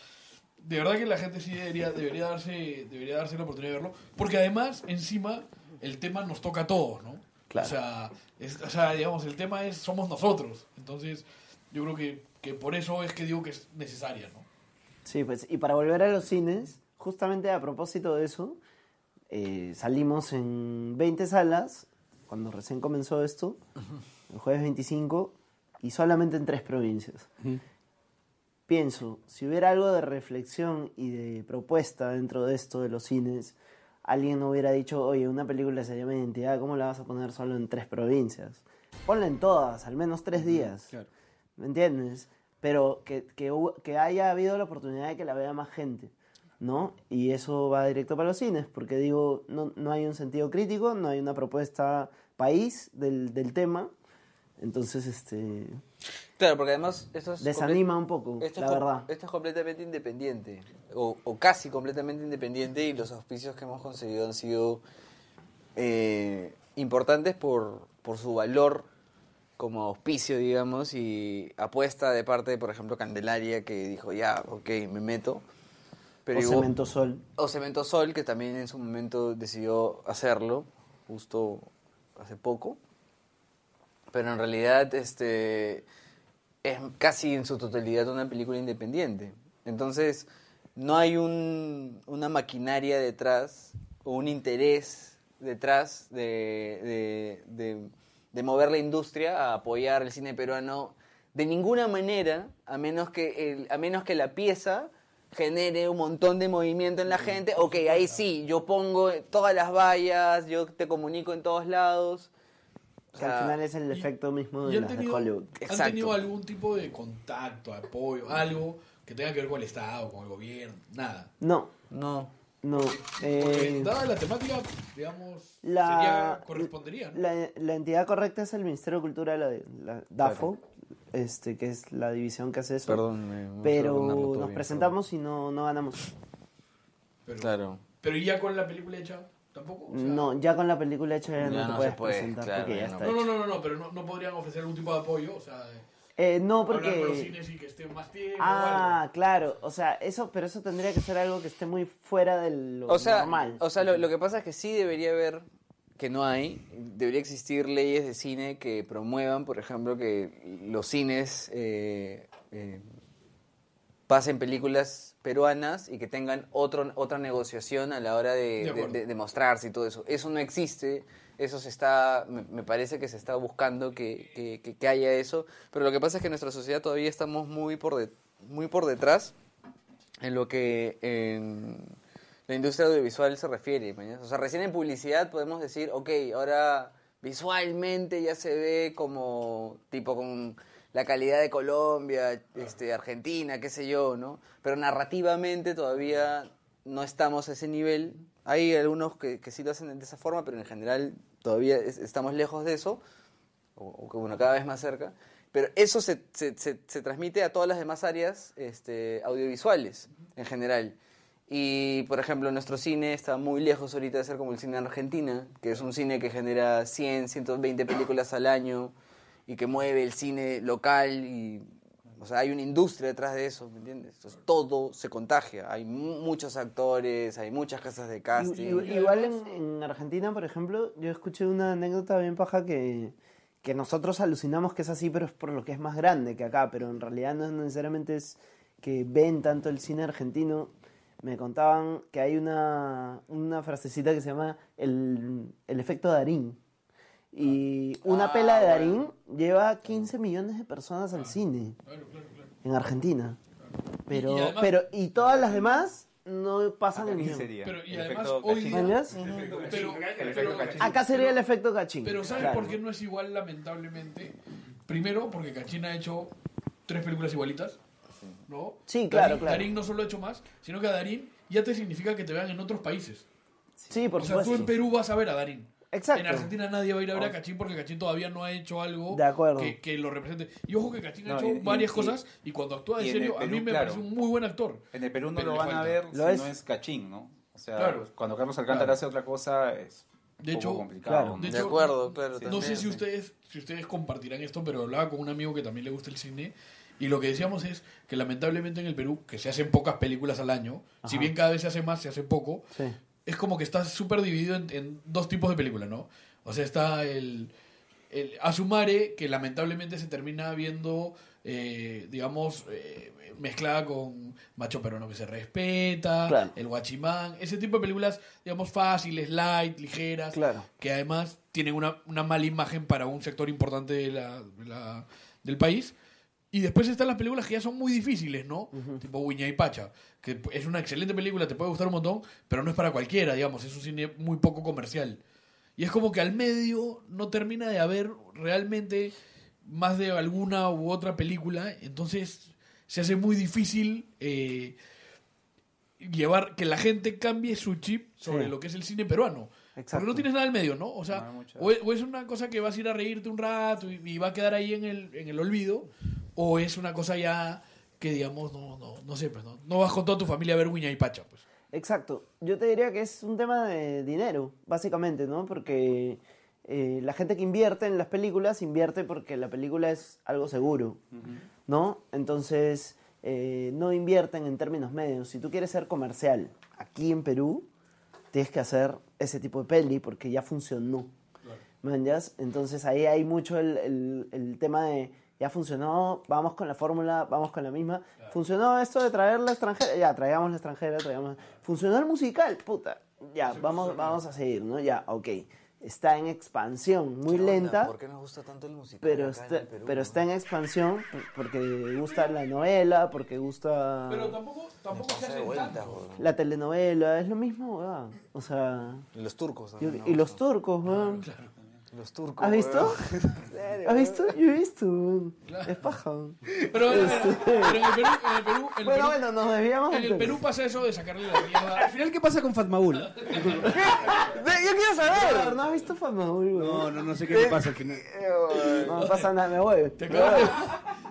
de verdad que la gente sí debería, debería, darse, debería darse la oportunidad de verlo, porque además, encima, el tema nos toca a todos, ¿no? Claro. O, sea, es- o sea, digamos, el tema es, somos nosotros, entonces yo creo que, que por eso es que digo que es necesaria, ¿no? Sí, pues, y para volver a los cines, justamente a propósito de eso, eh, salimos en 20 salas, cuando recién comenzó esto, el jueves 25, y solamente en tres provincias. Pienso, si hubiera algo de reflexión y de propuesta dentro de esto de los cines, alguien no hubiera dicho, oye, una película se llama Identidad, ¿cómo la vas a poner solo en tres provincias? Ponla en todas, al menos tres días. Claro. ¿Me entiendes? Pero que, que, que haya habido la oportunidad de que la vea más gente, ¿no? Y eso va directo para los cines, porque digo, no, no hay un sentido crítico, no hay una propuesta país del, del tema, entonces, este, Claro, porque además esto es desanima un poco, Esto la es, verdad. esto es completamente independiente, o, o casi completamente independiente, y los auspicios que hemos conseguido han sido eh, importantes por, por su valor como auspicio, digamos, y apuesta de parte, por ejemplo, Candelaria, que dijo, ya, ok, me meto. Pero o igual- Cemento Sol. o Cemento Sol, que también en su momento decidió hacerlo, justo hace poco. Pero en realidad este, es casi en su totalidad una película independiente. Entonces, no hay un- una maquinaria detrás o un interés detrás de, de- de- de mover la industria a apoyar el cine peruano de ninguna manera, a menos que, el- a menos que la pieza genere un montón de movimiento en la gente. Ok, ahí sí, yo pongo todas las vallas, yo te comunico en todos lados. O Que al final es el y- efecto mismo ¿Y de han tenido, Hollywood. han Exacto. tenido algún tipo de contacto, apoyo, algo que tenga que ver con el Estado, con el gobierno? Nada. No, No. no. Porque eh, dada la temática, digamos, la- sería, correspondería, ¿no? La, la entidad correcta es el Ministerio de Cultura, la, la DAFO, este, que es la división que hace eso. Perdón, me- Pero nos bien, presentamos y no, no ganamos. Pero, Claro. pero ¿y ya con la película hecha, tampoco. O sea, no, ya con la película hecha no te no se puedes puede, presentar claro, porque ya no. está No, no, no, no, no, pero no, no podrían ofrecer algún tipo de apoyo, o sea, Eh, no, hablar con los porque... cines y que esté más tiempo o Ah, algo. claro, o sea, eso, pero eso tendría que ser algo que esté muy fuera de lo O sea, normal. o sea lo, lo que pasa es que sí debería haber, que no hay, debería existir leyes de cine que promuevan, por ejemplo, que los cines eh, eh, pasen películas peruanas y que tengan otro, otra negociación a la hora De de, de, acuerdo. de- de mostrarse y todo eso. Eso no existe, eso se está, me, me parece que se está buscando que, que- que- que haya eso, pero lo que pasa es que en nuestra sociedad todavía estamos muy por, de- muy por detrás en lo que en la industria audiovisual se refiere. O sea, recién en publicidad podemos decir, ok, ahora visualmente ya se ve como tipo con la calidad de Colombia, este, Argentina, qué sé yo, ¿no? Pero narrativamente todavía no estamos a ese nivel. Hay algunos que, sí lo hacen de esa forma, pero en general todavía es- estamos lejos de eso, o, o bueno, cada vez más cerca. Pero eso se transmite a todas las demás áreas este, audiovisuales en general. Y, por ejemplo, nuestro cine está muy lejos ahorita de ser como el cine en Argentina, que es un cine que genera 100, 120 películas al año y que mueve el cine local y... O sea, hay una industria detrás de eso, ¿me entiendes? Entonces, todo se contagia. Hay mu- muchos actores, hay muchas casas de casting. Igual en, en Argentina, por ejemplo, yo escuché una anécdota bien paja que, que nosotros alucinamos que es así, pero es por lo que es más grande que acá, pero en realidad no es necesariamente es que ven tanto el cine argentino. Me contaban que hay una, una frasecita que se llama el, el efecto Darín. Y una Ah, pela de bueno. Darín lleva 15 millones de personas al cine Claro, claro, claro. en Argentina. Pero, Y además- pero, y todas las demás no pasan el. Pero, y El además, efecto hoy cachín. día-. Acá sería el efecto cachín. Pero ¿sabes claro. por qué no es igual, lamentablemente? Primero, porque Cachín ha hecho tres películas igualitas, ¿no? Sí, claro, Darín, claro. Darín no solo ha hecho más, sino que a Darín ya te significa que te vean en otros países. Sí, por o sea, tú supuesto. en Perú vas a ver a Darín. Exacto. En Argentina nadie va a ir a ver a Cachín porque Cachín todavía no ha hecho algo De acuerdo. que, que lo represente. Y ojo que Cachín ha No, hecho y- varias y- cosas y cuando actúa en serio, el a mí Perú, me claro. parece un muy buen actor. En el Perú no Pero lo van a ver si no es. es cachín, ¿no? O sea, Claro. cuando Carlos Alcántara Claro. hace otra cosa es De un hecho, poco complicado. De De hecho, acuerdo, claro. No también, sé si sí. ustedes, si ustedes compartirán esto, pero hablaba con un amigo que también le gusta el cine y lo que decíamos es que lamentablemente en el Perú, que se hacen pocas películas al año, si Ajá. bien cada vez se hace más, se hace poco, Sí. Es como que está súper dividido en, en dos tipos de películas, ¿no? O sea, está el, el Asumare, que lamentablemente se termina viendo, eh, digamos, eh, mezclada con Macho Peruano que se respeta, Claro. El Guachimán, ese tipo de películas, digamos, fáciles, light, ligeras, Claro. que además tienen una, una mala imagen para un sector importante de la- de la- del país. Y después están las películas que ya son muy difíciles, ¿no? Tipo Wiña y Pacha, que es una excelente película, te puede gustar un montón, pero no es para cualquiera, digamos, es un cine muy poco comercial. Y es como que al medio no termina de haber realmente más de alguna u otra película, entonces se hace muy difícil eh, llevar que la gente cambie su chip sobre Sí. lo que es el cine peruano. Exacto. Porque no tienes nada al medio, ¿no? O sea, No o es una cosa que vas a ir a reírte un rato y, y va a quedar ahí en el, en el olvido, o es una cosa ya que, digamos, no, no, no sé, pues, no, no vas con toda tu familia a ver y Pacha, pues. Exacto. Yo te diría que es un tema de dinero, básicamente, ¿no? Porque eh, la gente que invierte en las películas invierte porque la película es algo seguro, ¿no? Entonces, eh, no invierten en términos medios. Si tú quieres ser comercial aquí en Perú, tienes que hacer ese tipo de peli porque ya funcionó. ¿Manjas? Entonces ahí hay mucho el, el- el tema de ya funcionó, vamos con la fórmula, vamos con la misma. Funcionó esto de traer la extranjera, ya traigamos la extranjera, traigamos. Funcionó el musical, puta. Ya, vamos, vamos a seguir, ¿no? Ya, ok. Está en expansión, muy lenta, ¿Por qué nos gusta tanto el musical pero acá en está, el Perú, pero no? está en expansión por- porque gusta la novela, porque gusta Pero tampoco, tampoco se hace vuelta, la telenovela, es lo mismo, weón. O sea, Y los turcos y, también. y los turcos, weón. Los turcos. ¿Has visto? (laughs) ¿Has visto? Yo he visto. weón. Es paja. Pero, pero en el Perú, en el Perú, en el Bueno, Perú- bueno, nos desviamos. en el. Perú pasa eso de sacarle la (laughs) mierda. Al final, ¿qué pasa con Fatmagul? Yo quiero saber. ¿No has visto Famaul, weón? No, no, no sé qué le pasa al final. No pasa nada, me voy. Te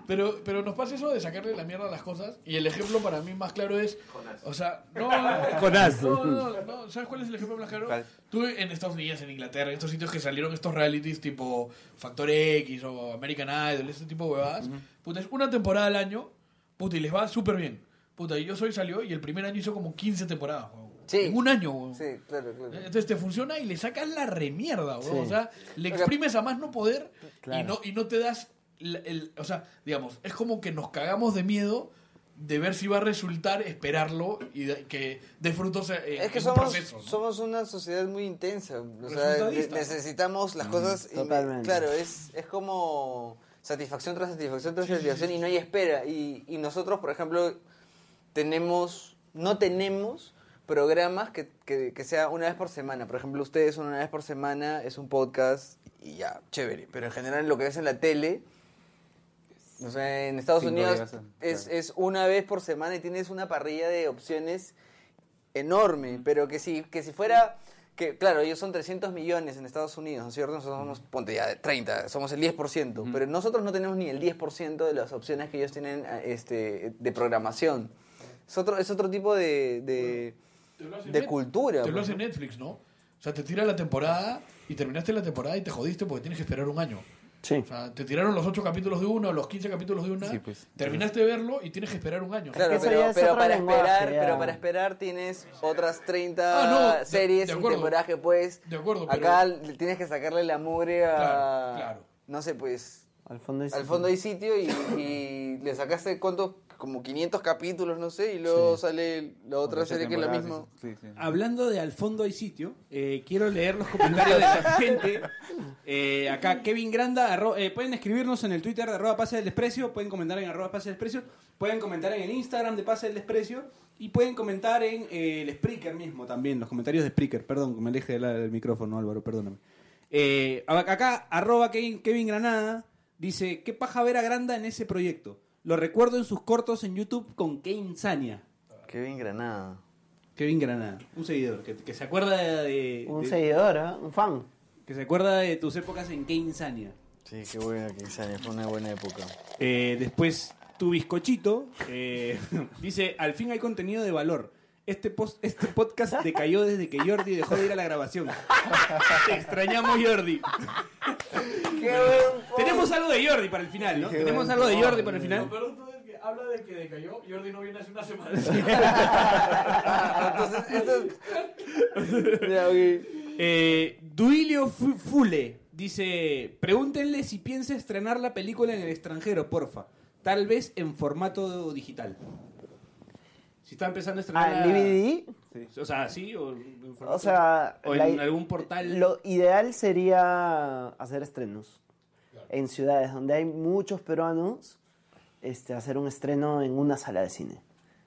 Pero, pero nos pasa eso de sacarle la mierda a las cosas. Y el ejemplo para mí más claro es. O sea, no. (laughs) Jonás. No, no, no. ¿Sabes cuál es el ejemplo más claro? Tú en Estados Unidos, en Inglaterra, en estos sitios que salieron estos realities tipo Factor X o American Idol, este tipo de huevadas. Puta, es una temporada al año. Puta, y les va súper bien. Puta, y yo soy salió y el primer año hizo como 15 temporadas, huevón. Sí. En un año, huevón. Sí, claro, claro. Entonces te funciona y le sacas la remierda. Sí. O sea, le exprimes a más no poder y, no, y no te das. el, o sea, digamos, es como que nos cagamos de miedo de ver si va a resultar esperarlo y de- que dé frutos en, Es que en un somos, proceso. ¿no? somos una sociedad muy intensa. O sea, necesitamos las cosas. y- totalmente. claro, es, es como satisfacción tras satisfacción tras satisfacción y no hay espera. Y, y nosotros, por ejemplo, tenemos. No tenemos programas que, que, que sea una vez por semana. Por ejemplo, ustedes son una vez por semana, es un podcast y ya, chévere. Pero en general lo que ves en la tele. O sea, en Estados Cinco Unidos días, es, claro. es una vez por semana y tienes una parrilla de opciones enorme, pero que si, que si fuera, que claro, ellos son 300 millones en Estados Unidos, ¿no es cierto? Nosotros somos, ponte ya, de 30, somos el 10%, pero nosotros no tenemos ni el 10% de las opciones que ellos tienen eh, este, de programación. Es otro, es otro tipo de, de, Te lo hace de Net- cultura. Te lo pues, hace. Netflix, ¿no? O sea, te tira la temporada y terminaste la temporada y te jodiste porque tienes que esperar un año. Sí. O sea, te tiraron los 8 capítulos de uno, los 15 capítulos de una, Sí, pues. terminaste de verlo y tienes que esperar un año. Claro, pero, para esperar, ya. pero para esperar tienes otras 30 Ah, no, de- series de y acuerdo. temporadas que puedes. De acuerdo, pero- Acá le tienes que sacarle la mugre a. Claro, claro. No sé, pues. Al fondo hay Al sitio. fondo hay sitio y, y le sacaste cuántos, como 500 capítulos, no sé, y luego sale la otra serie que es la temporada, misma. sí, sí. Hablando de al fondo hay sitio, eh, quiero leer los comentarios de la gente. Eh, acá Kevin Granda, arro- eh, pueden escribirnos en el Twitter de arroba pase del desprecio, pueden comentar en arroba pase del desprecio, pueden comentar en el Instagram de pase del desprecio y pueden comentar en eh, el Spreaker mismo también, los comentarios de Spreaker. Perdón, que me aleje del, del micrófono Álvaro, perdóname. Eh, acá arroba Kevin, Kevin Granada dice, ¿qué paja ver a Granda en ese proyecto? Lo recuerdo en sus cortos en YouTube con Kane Sania. Qué bien Granada. Kevin Granada, un seguidor, que, que se acuerda de... de- Un de- seguidor, ¿ah? un fan. Que se acuerda de tus épocas en Qué Insania. Sí, qué buena Quinzania, fue una buena época. Eh, después, tu bizcochito eh, (laughs) dice, al fin hay contenido de valor. Este, post, este podcast decayó desde que Jordi dejó de ir a la grabación. (laughs) Te extrañamos, Jordi. Tenemos algo de Jordi para el final, ¿no? Tenemos algo de Jordi para el final. Lo peor de todo es que habla de que decayó. Jordi no viene hace una semana. (laughs) Entonces. Eh, Duilio Fu- Fule dice: Pregúntenle si piensa estrenar la película en el extranjero, porfa. Tal vez en formato digital. Si está empezando a estrenar. Ah, ¿en DVD? O sea, sí, o en, O sea, o la- en algún portal. Lo ideal sería hacer estrenos en ciudades donde hay muchos peruanos, este, hacer un estreno en una sala de cine,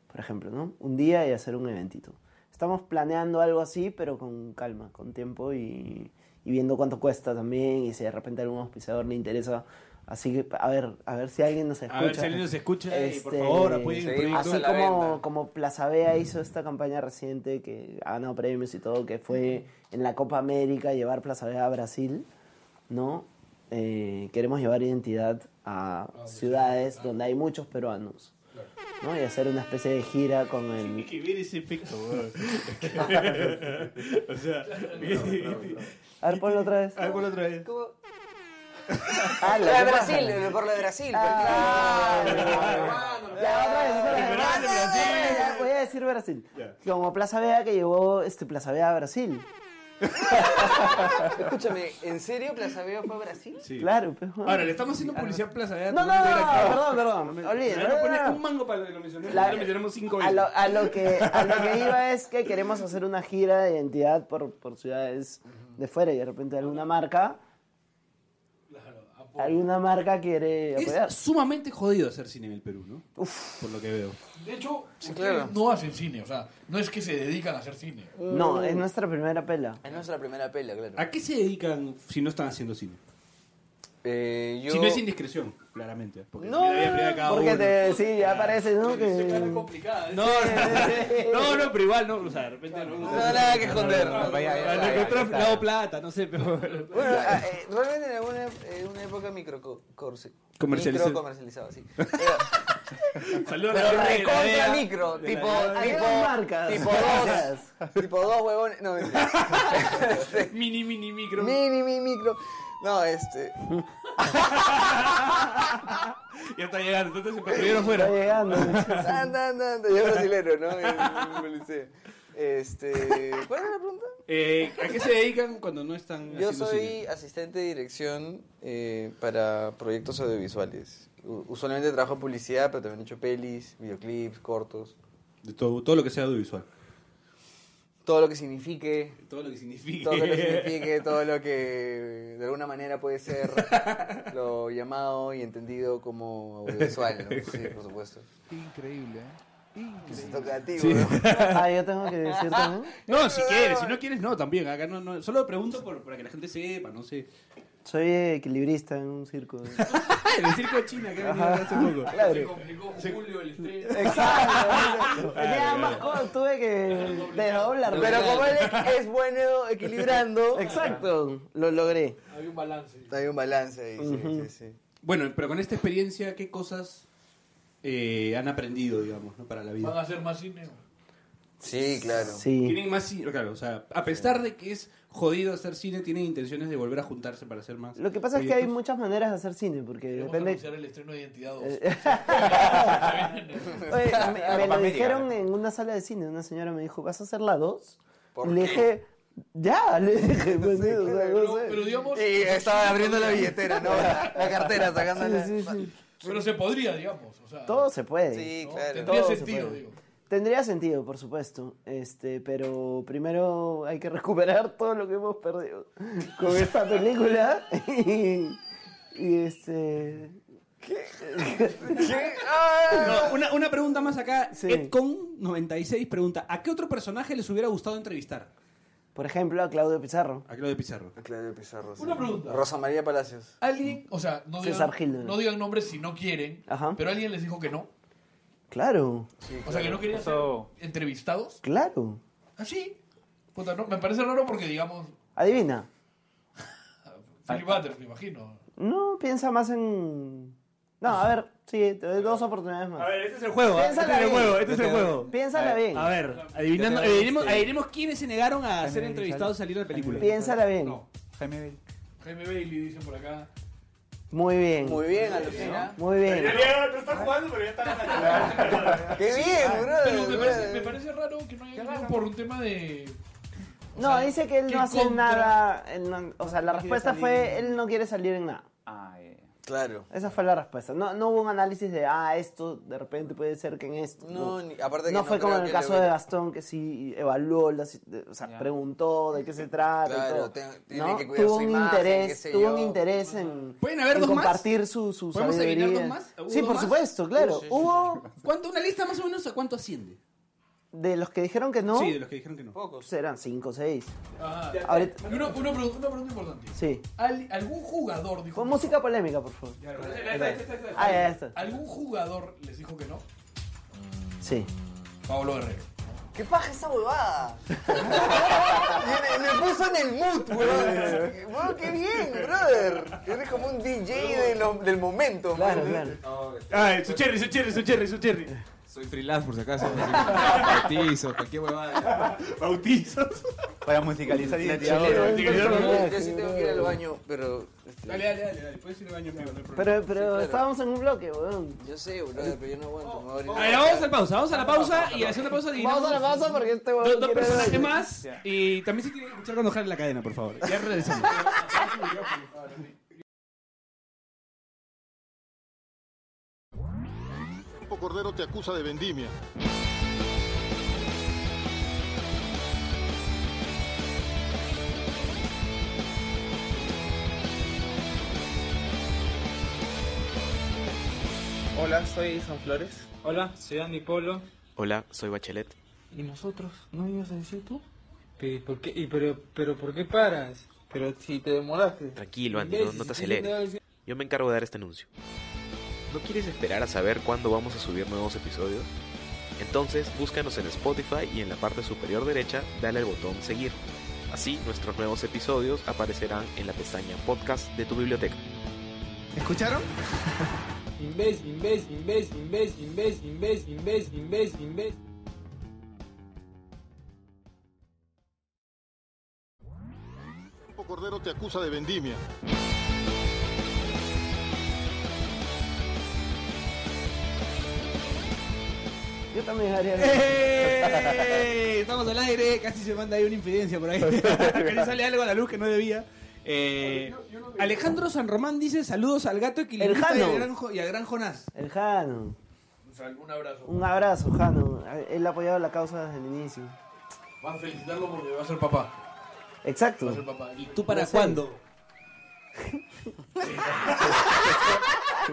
por ejemplo, ¿no? Un día y hacer un eventito. Estamos planeando algo así, pero con calma, con tiempo y, y viendo cuánto cuesta también y si de repente a algún auspiciador le interesa. Así que, a ver, a ver si alguien nos escucha. A ver si alguien nos escucha y por Este, favor apoyen. Así como, como Plaza Vea hizo esta campaña reciente que ha ganado premios y todo, que fue en la Copa América llevar Plaza Vea a Brasil, ¿no? Eh, queremos llevar identidad a ciudades donde hay muchos peruanos, ¿no? Y hacer una especie de gira con el... que ver ese o sea, (laughs) A ver, ponlo otra vez. a ver, ponlo otra vez. Ah, La de Brasil, por lo de Brasil. Ah, otra vez. Verdad, de Brasil. Voy a decir Brasil. Como Plaza Vea que llevó este Plaza Vea a Brasil. (laughs) Escúchame, ¿en serio Plaza Veo fue a Brasil? Sí. Claro, pues, bueno. Ahora, le estamos haciendo publicidad a Plaza Vea. No, no, no, no, perdón, perdón. Olvídate. No, no, pone no, no. un mango para que lo Ya lo mencionamos cinco a veces. lo, a lo que a lo que iba es que queremos hacer una gira de identidad por, por ciudades de fuera y de repente alguna marca alguna marca quiere apoyar. Es sumamente jodido hacer cine en el Perú, ¿no? Por lo que veo. De hecho, ustedes claro. no hacen cine. O sea, no es que se dedican a hacer cine. No, es nuestra primera pela. Es nuestra primera pela, claro. ¿A qué se dedican si no están haciendo cine? Eh, yo... Si no es indiscreción, claramente. Porque No, Porque uno. te, sí, ya parece, ¿no? Es Que, complicada. ¿eh? No, no, no, pero igual, no. O sea, de repente. No, No, nada que esconder. Lado plata, no sé, pero. Bueno, ah, eh, realmente en alguna en una época micro corse- Comercializado. micro comercializado, sí. (laughs) Saludos pero a la de la recontra micro, tipo, tipo, dos marcas. tipo dos, tipo dos huevones, no, (laughs) Mini, mini, micro. mini, mini, micro. No, este, Ya está llegando, entonces se patrulleron está fuera. llegando. anda, anda, anda, yo brasilero, ¿no? Este, ¿cuál es la pregunta? Eh, ¿A qué se dedican cuando no están Yo haciendo soy cine? asistente de dirección eh, para proyectos audiovisuales. U- Usualmente trabajo en publicidad, pero también he hecho pelis, videoclips, cortos. De todo, todo lo que sea audiovisual. Todo lo que signifique, Todo lo que significa. todo lo que signifique, (laughs) todo lo que de alguna manera puede ser lo llamado y entendido como audiovisual, ¿no? Sí, por supuesto. Increíble, ¿eh? Se toca a ti, Sí. (laughs) Ah, yo tengo que decir también. No, si quieres, si no quieres, no, también. Acá no, no. Solo pregunto por, para que la gente sepa, no sé. Soy equilibrista en un circo. (laughs) En el circo de China que ha venido hace poco. (laughs) Se Claro. complicó Julio el estreno. Exacto. Tenía más cosas, tuve que desdoblar. Pero como él es bueno equilibrando, (laughs) Exacto, lo logré. Había un balance. hay un balance ahí. sí, sí, sí. Bueno, pero con esta experiencia, ¿qué cosas eh, han aprendido, digamos, ¿no? para la ¿Van vida? a hacer más cine? Sí, claro. Sí. Tienen más, ci- claro, o sea, a pesar de que es jodido hacer cine, tienen intenciones de volver a juntarse para hacer más. Lo que pasa es que hay muchas maneras de hacer cine, porque Queremos depende... anunciar el estreno de Identidad 2. Eh, (laughs) Oye, me, me lo dijeron en una sala de cine, una señora me dijo, ¿vas a hacer la 2? ¿Por Y le dije, ya, le dije, (laughs) pues, sí, o sea, no pero, sé. pero digamos. Y estaba abriendo la billetera, ¿no? La, cartera, sacándola. Sí, sí, sí. Pero se podría, digamos. O sea, Todo se puede. Sí, ¿no? claro. Tendría Todo se sentido, puede. digo. Tendría sentido, por supuesto, este, pero primero hay que recuperar todo lo que hemos perdido con esta película y, y este No, una, una pregunta más acá. Sí. Edcon96 pregunta: ¿A qué otro personaje les hubiera gustado entrevistar? por ejemplo a Claudio Pizarro. A Claudio Pizarro. Claudio Pizarro. sí. Una pregunta. Rosa María Palacios. Alguien, o sea, no César digan, Gil, ¿no? no digan nombres si no quieren, Ajá. pero alguien les dijo que no. Claro, O sea, que no querían Eso- ser entrevistados. claro. ¿Ah, sí? Puta, no, me parece raro porque, digamos, Adivina. (laughs) Philip Butters, me imagino. No, piensa más en... No, a ver, sí, te doy dos oportunidades más. A ver, este es el juego. ¿ah? Este es el bien. juego. Este es el juego. Piénsala bien. A ver, adivinando, Yo te- adivinemos, quiénes se negaron a Jaime ser Bailey, entrevistados y salir de la película. Piénsala bien. No. Jaime Bell. Jaime Bailey, dicen por acá. Muy bien. Muy bien, alucina. Muy bien. no está jugando, pero ya está. ¡Qué bien, brother! Pero me parece, me parece raro que no haya ganado por un tema de... o No, sea, dice que él ¿qué no hace contra? nada. él no- o sea, la No respuesta fue: él no quiere salir en nada. Ah, eh. Claro. Esa fue la respuesta. No, no hubo un análisis de, ah, esto de repente puede ser que en esto. No, ni- aparte que No fue como en el caso de Gastón, que sí evaluó, o sea, preguntó de qué se trata. y Claro, todo, te- tiene ¿no? que cuidar tuvo su un imagen, qué interés, sé tuvo yo. un interés en, ¿Pueden haber en dos más? compartir su, su ¿Podemos adivinar sabiduría. dos más? ¿Hubo Sí, dos por más? supuesto, claro. Hubo ¿Cuánto, una lista más o menos a cuánto asciende? De los que dijeron que no, Sí, de los que dijeron que no. pues eran cinco o seis. Ah, Ahorita, y una, una, pregunta, una pregunta importante. sí. Al- ¿Algún jugador dijo Con música polémica, por favor. Ah, ya está. ¿Algún jugador les dijo que no? Sí. Pablo Guerrero. ¿Qué paja esa huevada? (laughs) me, me puso en el mood, weón. Weón, qué bien, brother. Eres como un DJ de lo- del momento. Claro, man. claro. Ay, su cherry, su cherry, su cherry, su cherry. Soy freelance por si acaso. Bautizo, cualquier huevada. (laughs) Bautizos. Para musicalizar La. Chilena. Yo sí tengo que ir al baño, pero... este, Dale, dale, dale, dale. Puedes ir al baño, amigo, no hay problema. Pero, pero claro. estábamos en un bloque, weón. Yo sé, brother, pero yo no aguanto. me voy a ver, vamos a la pausa, vamos a la pausa y a hacer una pausa Vamos a la pausa porque este weón. Dos, personajes más y también se quieren escuchar cuando jale la cadena, por favor. Ya regresamos. (laughs) Campo Cordero te acusa de vendimia. Hola, soy San Flores. Hola, soy Andy Polo. Hola, soy Bachelet. ¿Y nosotros? ¿No ibas a decir tú? ¿Pero por qué, y pero, pero por qué paras? Pero si te demoraste. Tranquilo, Andy, no, no te aceleres. Yo me encargo de dar este anuncio. ¿No quieres esperar a saber cuándo vamos a subir nuevos episodios? Entonces búscanos en Spotify y en la parte superior derecha dale al botón seguir. Así nuestros nuevos episodios aparecerán en la pestaña podcast de tu biblioteca. ¿Escucharon? Imbécil, imbécil, imbécil, imbécil, imbécil, imbécil, imbécil, imbécil. Campo Cordero te acusa de vendimia. Yo también haría ¡Eh! Estamos al aire, casi se manda ahí una infidencia por ahí. (laughs) casi sale algo a la luz que no debía. Eh, Alejandro San Román dice saludos al gato equilibrista y al gran, Jo- y al gran Jonás. El Jano. Un, sal- un abrazo. Un abrazo, Jano. Él ha apoyado la causa desde el inicio. Vamos a felicitarlo porque va a ser papá. Exacto. Va a ser papá. Y ¿Tú para cuándo?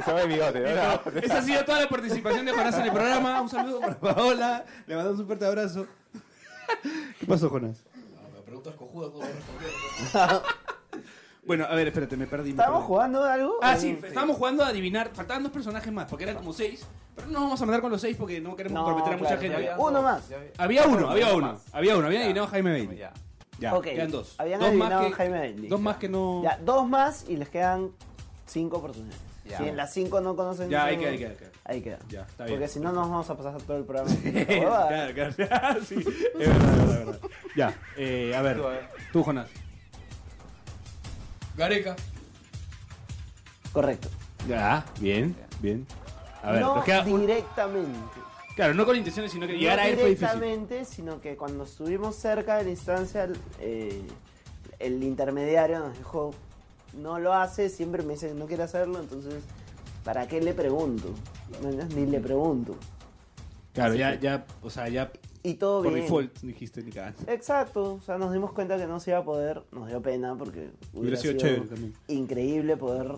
Se bigote, ¿no? Esa ha sido toda la participación de Jonás en el programa. Un saludo para Paola. Le mandamos un fuerte abrazo. ¿Qué pasó, Jonás? No, me preguntas cojudas, no responder. (laughs) Bueno, a ver, espérate, me perdí. ¿Estábamos jugando algo? Ah, sí, estábamos jugando a adivinar. Faltaban dos personajes más, porque eran como seis. Pero no nos vamos a mandar con los seis porque no queremos No, comprometer a mucha claro, gente. claro. Uno más. Había uno, había uno. Había uno, había adivinado Jaime Bailey. Ya. Ya, Ok, quedan dos. habían dos más que, Jaime Bailey. Dos más que no. Ya, dos más y les quedan cinco oportunidades. Ya. Si en las cinco no conocen Ya, ahí queda, ahí queda. Ahí queda. Ya, está bien. Porque si no nos vamos a pasar todo el programa. (laughs) claro, claro. (laughs) sí, es verdad, es verdad, es verdad. Ya, eh, a ver. Tú, a ver. Tú, Jonás. Gareca. Correcto. Ya, bien, bien. A ver, no nos queda un- directamente. Claro, no con intenciones, sino que No llegar a él fue difícil. directamente, sino que cuando estuvimos cerca de la instancia, eh, el intermediario nos dijo, no lo hace, siempre me dice que no quiere hacerlo, entonces, ¿para qué le pregunto? No, Ni le pregunto. Claro, Así ya, que- ya, o sea, ya Y todo por bien. default dijiste ni cagando. Exacto, o sea, nos dimos cuenta que no se iba a poder, nos dio pena porque hubiera sido sido, chévere también. increíble poder,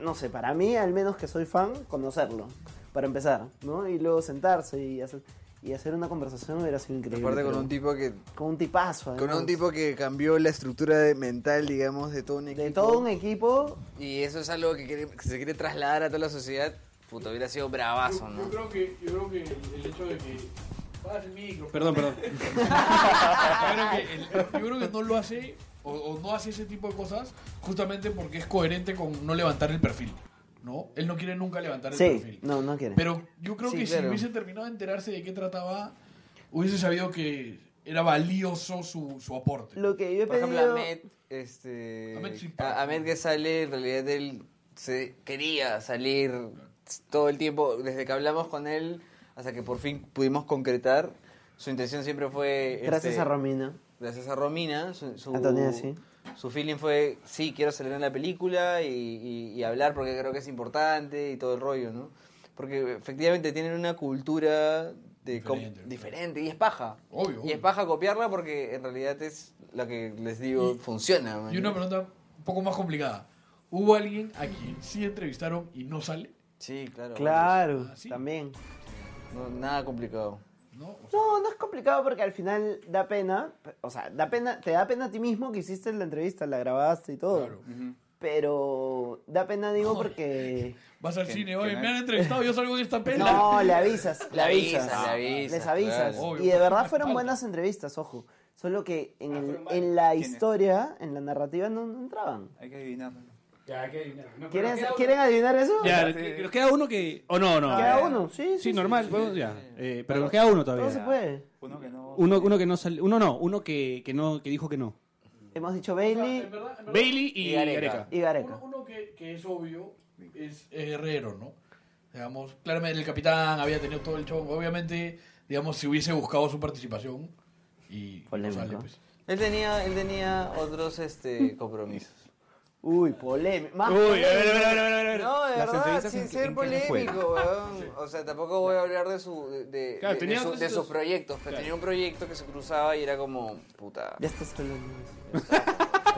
no sé, para mí al menos que soy fan, conocerlo, para empezar, ¿no? Y luego sentarse y hacer, y hacer una conversación hubiera sido increíble. Aparte con un tipo que... con un tipazo. Con además. un tipo que cambió la estructura de- mental, digamos, de todo un equipo. de todo un equipo, Y eso es algo que, quiere- que se quiere trasladar a toda la sociedad. puta, hubiera sido bravazo, Yo, ¿no? yo creo que, yo creo que el, hecho de que. El micro. Perdón, perdón. yo, creo que el- yo creo que no lo hace o, o no hace ese tipo de cosas justamente porque es coherente con no levantar el perfil. ¿No? Él no quiere nunca levantar el Sí, perfil. no, no quiere. Pero yo creo Sí, que si hubiese terminado de enterarse de qué trataba, hubiese sabido que era valioso su, su aporte. Lo que yo he Por ejemplo, pedido... Ahmed, este... Ahmed a- Ahmed que sale, en realidad él se quería salir todo el tiempo, desde que hablamos con él hasta que por fin pudimos concretar, su intención siempre fue... Gracias este, a Romina. Gracias a Romina, su, su, Antonia, sí. Su feeling fue, sí, quiero salir en la película y, y- y hablar porque creo que es importante y todo el rollo, ¿no? Porque efectivamente tienen una cultura de Diferente. diferente y es paja. Obvio, Y es paja copiarla porque en realidad es lo que les digo, Y- funciona. man. Y una pregunta un poco más complicada. ¿Hubo alguien a quien sí entrevistaron y no sale? Sí, claro. Claro, Ah, sí. también. No, nada complicado. ¿No? O sea, No, no es complicado porque al final da pena, o sea, da pena, te da pena a ti mismo que hiciste la entrevista, la grabaste y todo. claro. Pero da pena, digo, porque (laughs) Vas al Que- cine, oye, me han entrevistado, yo salgo de esta pela. no, (laughs) le avisas, le Le avisas, avisas, le avisas, les avisas. claro. Y de verdad fueron buenas entrevistas, ojo. Solo que en, Ah, el- en la historia, en la narrativa, no, no entraban. Hay que adivinarlo. Ya, hay que adivinar. No, pero ¿Quieren, queda ¿quieren adivinar eso? Ya, nos queda uno que. O no, no. Queda uno, sí, sí. Sí, normal. bueno, ya. Eh, pero nos queda uno Todo se todavía. puede. Uno que no. Uno, uno que no salió. Uno no, uno que, que no, que dijo que no. Hemos dicho En Bailey verdad, en verdad, Bailey y, Y Gareca. Gareca. y Gareca. Uno, uno que, que es obvio es, es Guerrero, ¿no? Digamos, claramente el capitán había tenido todo el show. Obviamente, digamos, si hubiese buscado su participación y, no sale, pues. Él tenía, él tenía otros este, compromisos. Uy, polémico. Más Uy, a ver, a ver, a ver, a ver, a ver. No, de Las verdad, entrevistas sin en- ser en qué polémico, (laughs) weón. O sea, tampoco voy a hablar de su de, de- Claro, de- tenía de su- otros de estos- sus proyectos, pero Claro. tenía un proyecto que se cruzaba y era como, puta. Ya estás hablando de eso.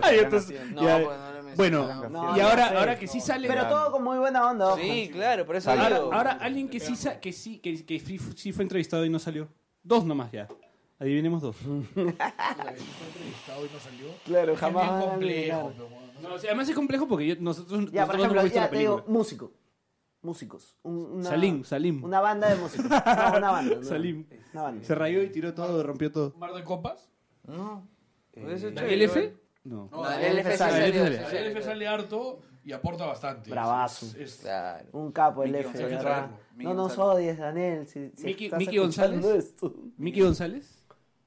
Ay, entonces, No, ya- pues no lo mencionaba. bueno, No, y ahora, sé. ahora que sí sale. Pero todo con muy buena onda, ojo. Sí, claro, por eso. Ahora, digo. ahora alguien que sí, sa- que sí, que, que sí, sí fue entrevistado y no salió. Dos nomás ya. Adivinemos dos. (laughs) Puta, que fue entrevistado y no salió. Claro, Es jamás bien van a complejo, adivinar. pero bueno, No, o sea, además es complejo porque yo- nosotros, Ya, por nosotros no ejemplo, hemos visto ya la te digo, película. músico. Músicos. Un- una, Salim, Salim. Una banda de músicos. No, una banda. no. Salim. Una banda. Se rayó y tiró todo, rompió todo. Mar de copas. No. Hubiese hecho ¿El chévere, F? igual. No. No, el LF sí sale. salió, sí. LF sale harto y aporta bastante. Bravazo. Es- es- Claro. Un capo, el F, de González. verdad. Miki No nos González. odies, Daniel. Si, estás escuchando González. esto. ¿Miki González?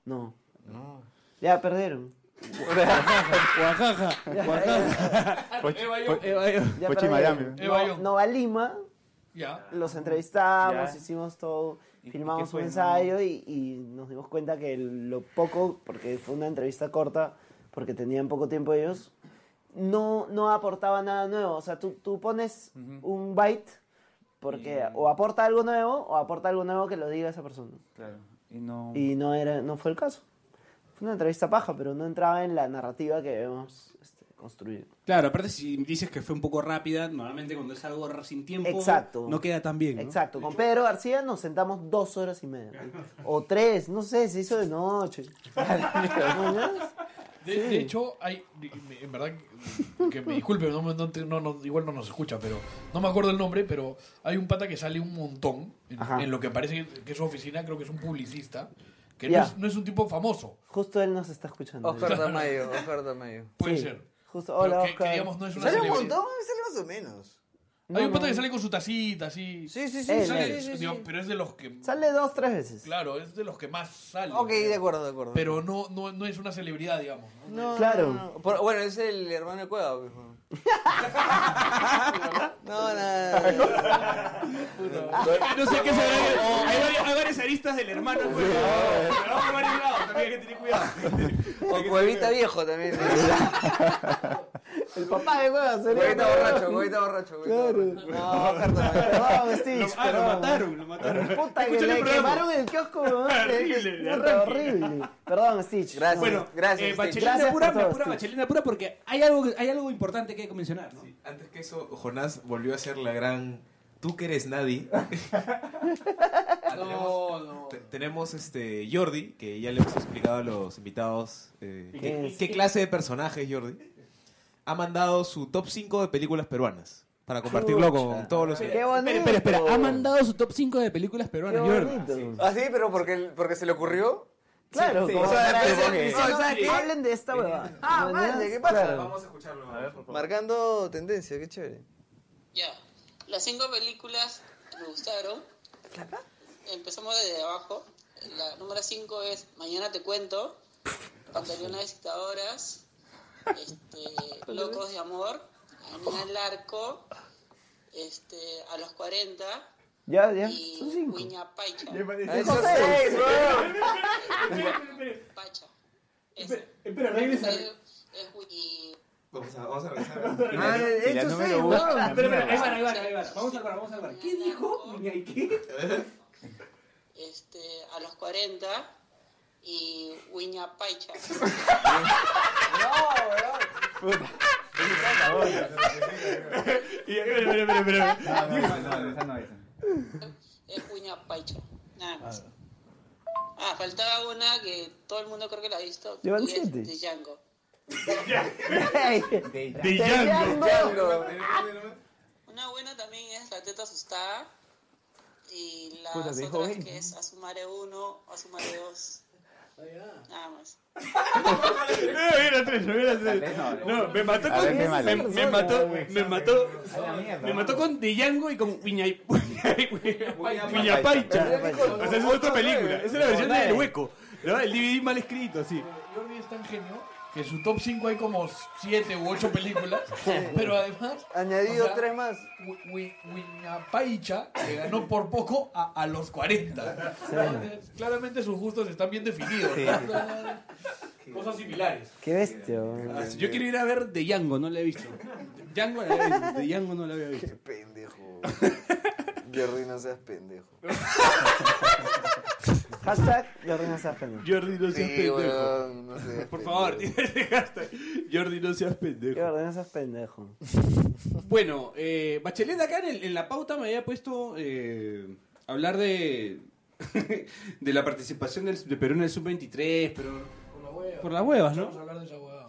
No. No. Ya perdieron. (laughs) Oaxaca. Oaxaca. Eva, yo- Eva, Eva. Ya Pochi. Miami. Eva, No, yo. Nova Lima, Ya. los entrevistamos, Ya. hicimos todo, ¿Y- y filmamos un no? ensayo y, y nos dimos cuenta que lo poco, porque fue una entrevista corta, porque tenían poco tiempo ellos, no, no aportaba nada nuevo. O sea, tú, tú pones un byte porque Y- o aporta algo nuevo o aporta algo nuevo que lo diga esa persona. Claro. Y no. Y no, era, no fue el caso. Fue una entrevista paja, pero no entraba en la narrativa que debemos este, construir. Claro, aparte si dices que fue un poco rápida, normalmente cuando es algo sin tiempo Exacto. no queda tan bien, ¿no? Exacto, con Pedro García nos sentamos dos horas y media. ¿no? O tres, no sé, se hizo de noche. ¿No? (laughs) De, Sí. de hecho, hay, en verdad, que me disculpe, no, no no- no- igual no nos escucha, pero no me acuerdo el nombre, pero hay un pata que sale un montón en, en lo que parece que es su oficina, creo que es un publicista, que Ya. no, es, no es un tipo famoso, Justo él nos está escuchando. Oscar Tamayo, Oscar Tamayo. puede Sí. ser. Justo, Pero hola que, que Oscar. digamos no es una ¿Sale un montón? Sale más o menos. Hay un No, pata no. que sale con su tacita, así. Sí, sí, sí. Él, sí, Sale- sí, sí, digo, sí. pero es de los que. Sale dos, tres veces. Claro, es de los que más sale. Ok, de acuerdo, de acuerdo. Pero no, no, no es una celebridad, digamos. ¿no? No, Claro. no, no. Por- bueno, es el hermano de Cueva. pues, ¿no? (laughs) no, nada. No sé qué se hay, varias, hay varias aristas del hermano, pues. Pero vamos por varios lados, también hay que tener cuidado. O (laughs) Cuevita viejo también. (laughs) El papá de huevas, sería. Cuevita borracho, Cuevita borracho. Cuevita Claro. (laughs) No. Perdón, Stitch. Ah, lo perdón. mataron, lo mataron. Puta, que le programa. quemaron el kiosco, weón. (laughs) Horrible, horrible. Perdón, Stitch. Gracias. Bueno, Gracias, eh, Stitch. Bachelina Gracias pura, todo, apura, Stitch. Bachelina pura porque hay algo, hay algo importante que hay que mencionar, ¿no? Antes que eso, Jonás volvió a ser la gran. Tú que eres nadie. (laughs) No, no. Te- Tenemos este Jordi, que ya le hemos explicado a los invitados eh, ¿Quién qué, qué clase de personaje es Jordi. Ha mandado su top 5 de películas peruanas. Para compartirlo Chucha. con todos los... Qué bonito. Espera, espera, espera. Ha mandado su top 5 de películas Qué peruanas, Jordi. bonito. ¿Ah, sí? ¿Pero porque, porque se le ocurrió? Claro, Sí, como o sea, no, no, ¿sabes qué? hablen de esta huevada. Ah, ¿Me vale, entiendes? ¿qué pasa? Claro. a escucharlo. A ver, por Marcando tendencia, qué chévere. Ya, las cinco películas me gustaron. Empezamos desde abajo. La número 5 es Mañana te cuento, (laughs) Pantalones Visitadoras, este, (laughs) Locos de Amor, Anina el Arco, este, A los 40 Ya, ya, y son cinco. Wiña Paicha. Ah, Eso seis, weón. Pacha. Espera, regresa. Es, es Wi- Vamos a, vamos a revisar. Ah, la hecho número seis, weón. Espera, espera, ahí van, ahí van, ahí van. Vamos al bar, vamos al bar. ¿Qué dijo? Niña, ¿y qué? este, A los 40 y Wiña Paicha. (laughs) Y- Espera, No, no, no, no, esa no es. es Wiña Paicha. Nada más. Ah, faltaba una que todo el mundo creo que la ha visto. Llevan siete. De (laughs) Django. De- Django. Una buena también es La Teta Asustada. Y las otras 20. que es Asumare 1, Asumare 2. Nada más. (laughs) No, era tres, no era tres. No, me mató con. Me, mató, me mató. Me mató con Django y con Viña (laughs) Paicha. O sea, esa es otra película. Esa es la versión del hueco. ¿no? El DVD mal escrito, así. Jordi es tan genio que en su top 5 hay como 7 u 8 películas. Pero además. Añadido o sea, tres más. Wi- Wi- Wiñapaicha le ganó por poco a, a los 40. Claramente sus gustos están bien definidos. ¿no? Cosas similares. Qué bestia. weón. Ah, Yo quiero ir a ver de Django, no la he visto. Django la había visto, de Django no la había visto. Pendejo. Jerry, no seas pendejo. (laughs) Hashtag Jordi no seas pendejo. Jordi, no seas Sí, pendejo. no seas Por pendejo. favor, (laughs) tiene ese hashtag. Jordi, no seas pendejo. Jordi no seas pendejo. (laughs) Bueno, eh, Bachelet acá en, el- en la pauta me había puesto eh, hablar de, (laughs) de la participación del, de Perú en el Sub-23, pero Por la hueva. por las huevas, Vamos a ¿no? hablar de esa hueva.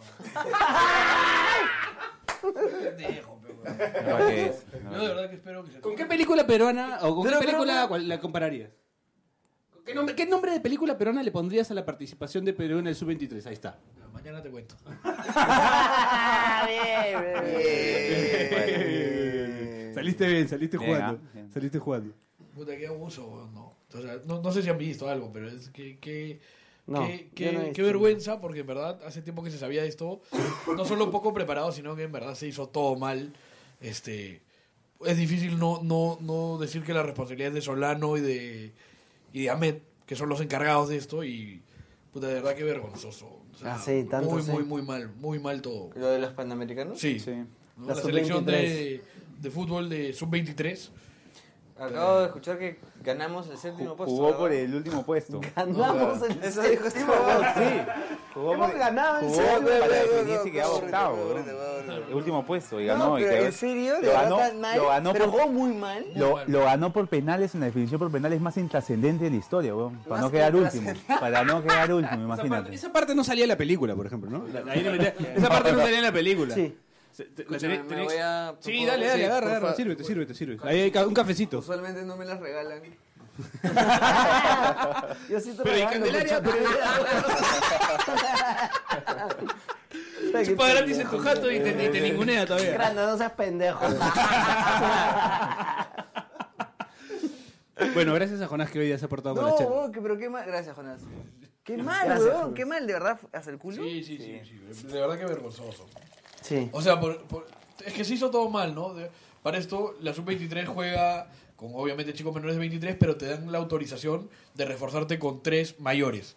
Pendejo, pe, huevón. No, ¿qué es? No, Yo de verdad que espero que se ¿Con qué película peruana o con Pero, qué película pero- la compararías? ¿Con ¿Qué nombre, ¿Qué nombre de película peruana le pondrías a la participación de Perú en el Sub-23? Ahí está. Mañana te cuento. (laughs) Bien. Saliste bien, saliste Bien, jugando. ah, bien. Saliste jugando. Puta, qué abuso, no. O sea, no, no sé si han visto algo, pero es que, que, No, que, yo que- no he qué visto. vergüenza, porque en verdad hace tiempo que se sabía esto. No solo poco preparado, sino que en verdad se hizo todo mal. Este, es difícil no, no, no decir que la responsabilidad es de Solano y de, y de Ahmed, que son los encargados de esto. Y, puta, de verdad que vergonzoso. O sea, Ah, sí, tanto muy, sí. muy, muy mal, muy mal todo. ¿Lo de los panamericanos? Sí, Sí. ¿no? La la selección sub-23. de, de fútbol de sub-23. Acabo de escuchar que ganamos el séptimo puesto. Jugó por el último puesto. (laughs) Ganamos el Eso dijo este séptimo, huevón. Sí. Jugó Hemos por- ganado el jugó séptimo. para Huevón, definirse y quedaba octavo. último puesto y No, ganó. y pero quedó- en serio, lo ganó, tan mal. lo ganó pero por- jugó muy mal. Lo, lo ganó por penales en la definición por penales más intrascendente de la historia, weón. Para no quedar último. Para no quedar último, Esa parte, imagínate. esa parte no salía en la película, por ejemplo, ¿no? La- ahí le metía- (laughs) esa parte no salía en la película. Sí. Te- tenés- me voy a- Sí, dale, dale, sí, agarra, agarra, fa- sírvete, sírvete, sírvete. Ahí hay un cafecito. Usualmente no me las regalan. (laughs) Yo sí te Pero regalo, Candelaria, muchacho. Chupa gratis en tu jato y te, te ningunea todavía. Grande, no seas pendejo. (laughs) Bueno, gracias a Jonás que hoy día se ha portado con la No, pero qué mal. Gracias, Jonás. Qué mal, weón. Qué mal, de verdad. ¿Hasta el culo? Sí, sí, sí, sí. De verdad que vergonzoso. Sí. O sea, por- por- es que se hizo todo mal, ¿no? De- para esto, la sub-23 juega con obviamente chicos menores de 23, pero te dan la autorización de reforzarte con tres mayores.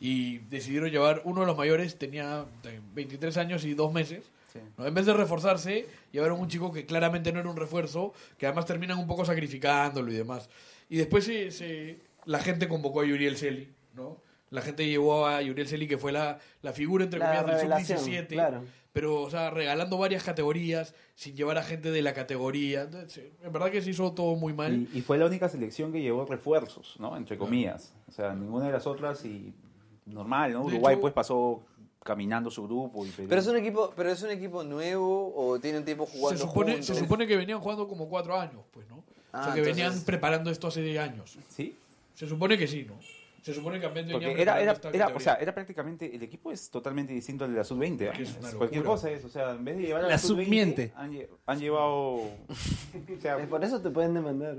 Y decidieron llevar, uno de los mayores tenía eh, 23 años y dos meses. ¿no? En vez de reforzarse, llevaron un chico que claramente no era un refuerzo, que además terminan un poco sacrificándolo y demás. Y después se, se- la gente convocó a Yuriel Celi, ¿no? La gente llevó a Yuriel Celi, que fue la, la figura, entre La comillas, del revelación, sub-17 claro. Pero o sea regalando varias categorías sin llevar a gente de la categoría Entonces, en verdad que se hizo todo muy mal Y, y fue la única selección que llevó refuerzos, ¿no? Entre comillas. O sea, ninguna de las otras y normal, ¿no? De Uruguay hecho- pues pasó caminando su grupo. Y. Pero es un equipo, pero es un equipo nuevo o tienen tiempo jugando Se supone, juntos. se supone que venían jugando como cuatro años, pues, ¿no? o Ah, sea, que entonces- venían preparando esto hace años. ¿Sí? Se supone que sí, ¿no? Se supone que también Porque venían era, era, era, o sea, era prácticamente, el equipo es totalmente distinto al de la sub-20. ¿ah? Que es una Cualquier cosa es, o sea, en vez de llevar a La la, sub-20, submiente. Han, lle- han llevado... (laughs) o sea, Eh, Por eso te pueden demandar.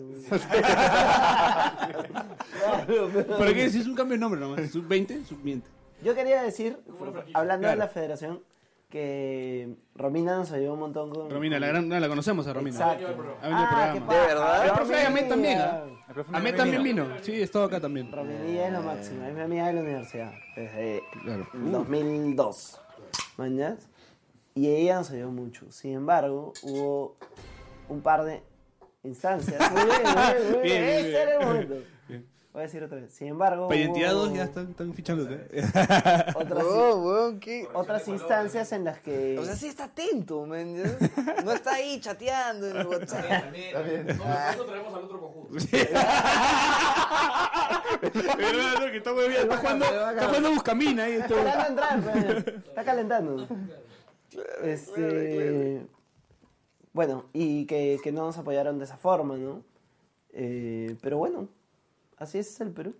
¿Para (laughs) qué? Si es un cambio de nombre nomás. Sub-20, sub-miente. Yo quería decir, hablando de Claro. la federación, que Romina nos ayudó un montón con... Romina, la, gran, no, la conocemos a Romina. Exacto. Ha venido al Ah, programa. paja. ¿De verdad? El profe Ahmed también, ¿ah? Ahmed Ahmed también vino. Sí, estaba acá también. Rominilla es lo máximo, es mi amiga de la universidad, desde Claro. el 2002, ¿mañas? Y ella nos ayudó mucho. Sin embargo, hubo un par de instancias. (laughs) Muy bien, muy bien, muy bien. Bien, bien, Ese era el momento. Bien. Voy a decir otra vez. Sin embargo, Para identidad hubo 2 ya están, están fichándote. otras, otras instancias en las que... O sea, sí está atento, man. No está ahí chateando en el (laughs) WhatsApp. Nosotros traemos al otro conjunto. (laughs) ¿Verdad? no? Que está muy bien. Está jugando, está jugando Buscamina ahí. Está... Esperando entrar, pues. está calentando. Este, bueno, y que, que no nos apoyaron de esa forma, ¿no? Eh, pero bueno, así es el Perú.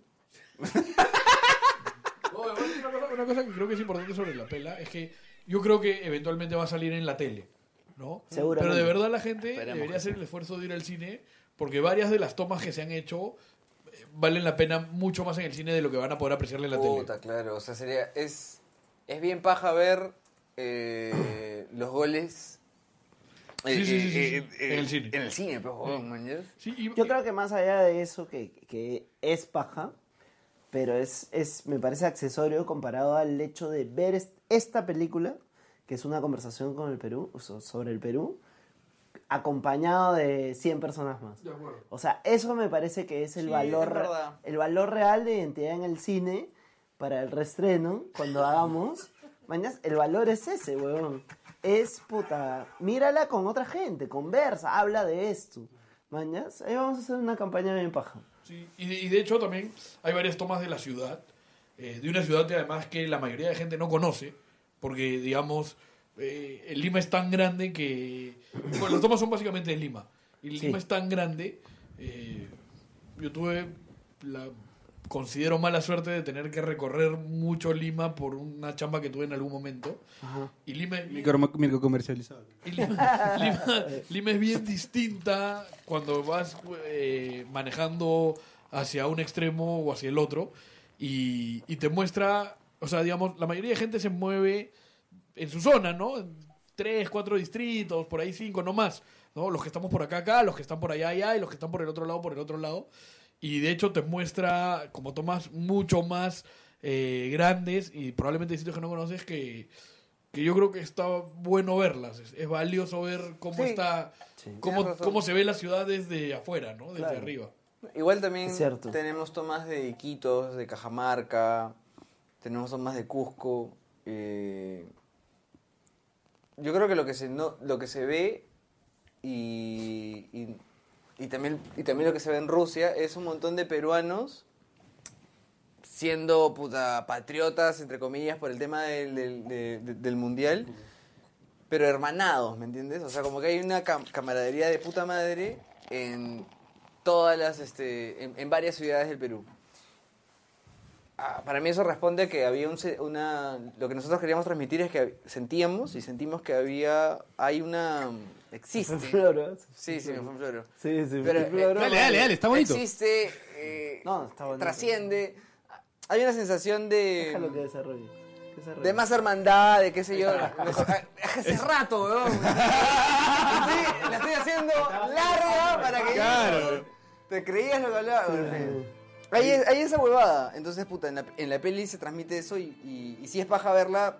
No, además, una, cosa, una cosa que creo que es importante sobre la pela es que yo creo que eventualmente va a salir en la tele, ¿no? Seguramente. Pero de verdad la gente debería hacer el esfuerzo de ir al cine porque varias de las tomas que se han hecho eh, valen la pena mucho más en el cine de lo que van a poder apreciarle en la tele. Puta, claro. O sea, sería. Es, es bien paja ver eh, los goles. Eh, Sí, sí, sí, sí, eh, eh, En el cine. En el cine, pues, man, ¿ya? Sí, y- Yo creo que más allá de eso, que, que es paja, pero es, es, me parece accesorio comparado al hecho de ver est- esta película, que es una conversación con el Perú, sobre el Perú, acompañado de 100 personas más. De acuerdo. O sea, eso me parece que es el Sí, valor es el valor real de identidad en el cine para el reestreno cuando hagamos. (laughs) Mañas, el valor es ese, huevón. Es puta, mírala con otra gente, conversa, habla de esto. Mañas, ahí vamos a hacer una campaña bien paja. Sí, y, de, y de hecho también hay varias tomas de la ciudad, eh, de una ciudad que además que la mayoría de gente no conoce, porque digamos, eh, el Lima es tan grande que... Bueno, las tomas son básicamente de Lima, y el Sí. Lima es tan grande, eh, yo tuve la... Considero mala suerte de tener que recorrer mucho Lima por una chamba que tuve en algún momento. Ajá. Y Lima, Micro, micro comercializado. y Lima, (laughs) Lima- Lima es bien distinta cuando vas eh, manejando hacia un extremo o hacia el otro y, y te muestra, o sea, digamos, la mayoría de gente se mueve en su zona, ¿no? En tres, cuatro distritos, por ahí cinco, no más, ¿no? Los que estamos por acá, acá, los que están por allá, allá y los que están por el otro lado, por el otro lado. Y de hecho te muestra como tomas mucho más eh, grandes y probablemente sitios que no conoces que, que yo creo que está bueno verlas. Es, es valioso ver cómo Sí. está, cómo, Tienes razón. cómo se ve la ciudad desde afuera, ¿no? Desde Claro. arriba. Igual también tenemos tomas de Iquitos, de Cajamarca, tenemos tomas de Cusco. eh, yo creo que lo que se, no, lo que se ve y, y, y también, y también lo que se ve en Rusia es un montón de peruanos siendo puta, patriotas, entre comillas, por el tema del, del, de- de- del mundial, pero hermanados, ¿me entiendes? O sea, como que hay una cam- camaradería de puta madre en todas las, este, en, varias ciudades del Perú. Ah, para mí eso responde a que había un, una, lo que nosotros queríamos transmitir es que sentíamos y sentimos que había, hay una, existe. Floro. Sí, sí, me fue en floro. Sí, sí, Pero, floro. eh, Dale, dale, dale, está bonito. Existe, eh, No, está bonito. trasciende. Hay una sensación de, Déjalo que desarrolle. que desarrolle. de más hermandad, de qué sé yo. (laughs) Hace rato, weón. (laughs) Sí, la estoy haciendo larga para que Claro. te creías lo que hablaba. weón. Hay, hay esa huevada. Entonces, puta, en la, en la peli se transmite eso y, y, y sí es paja verla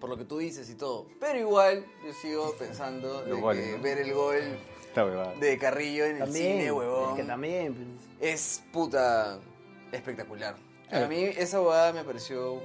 por lo que tú dices y todo. Pero igual, yo sigo pensando de que ¿no? ver el gol de Carrillo en el También, cine, huevón. es que también. pues. es puta espectacular. Claro. A mí esa huevada me pareció.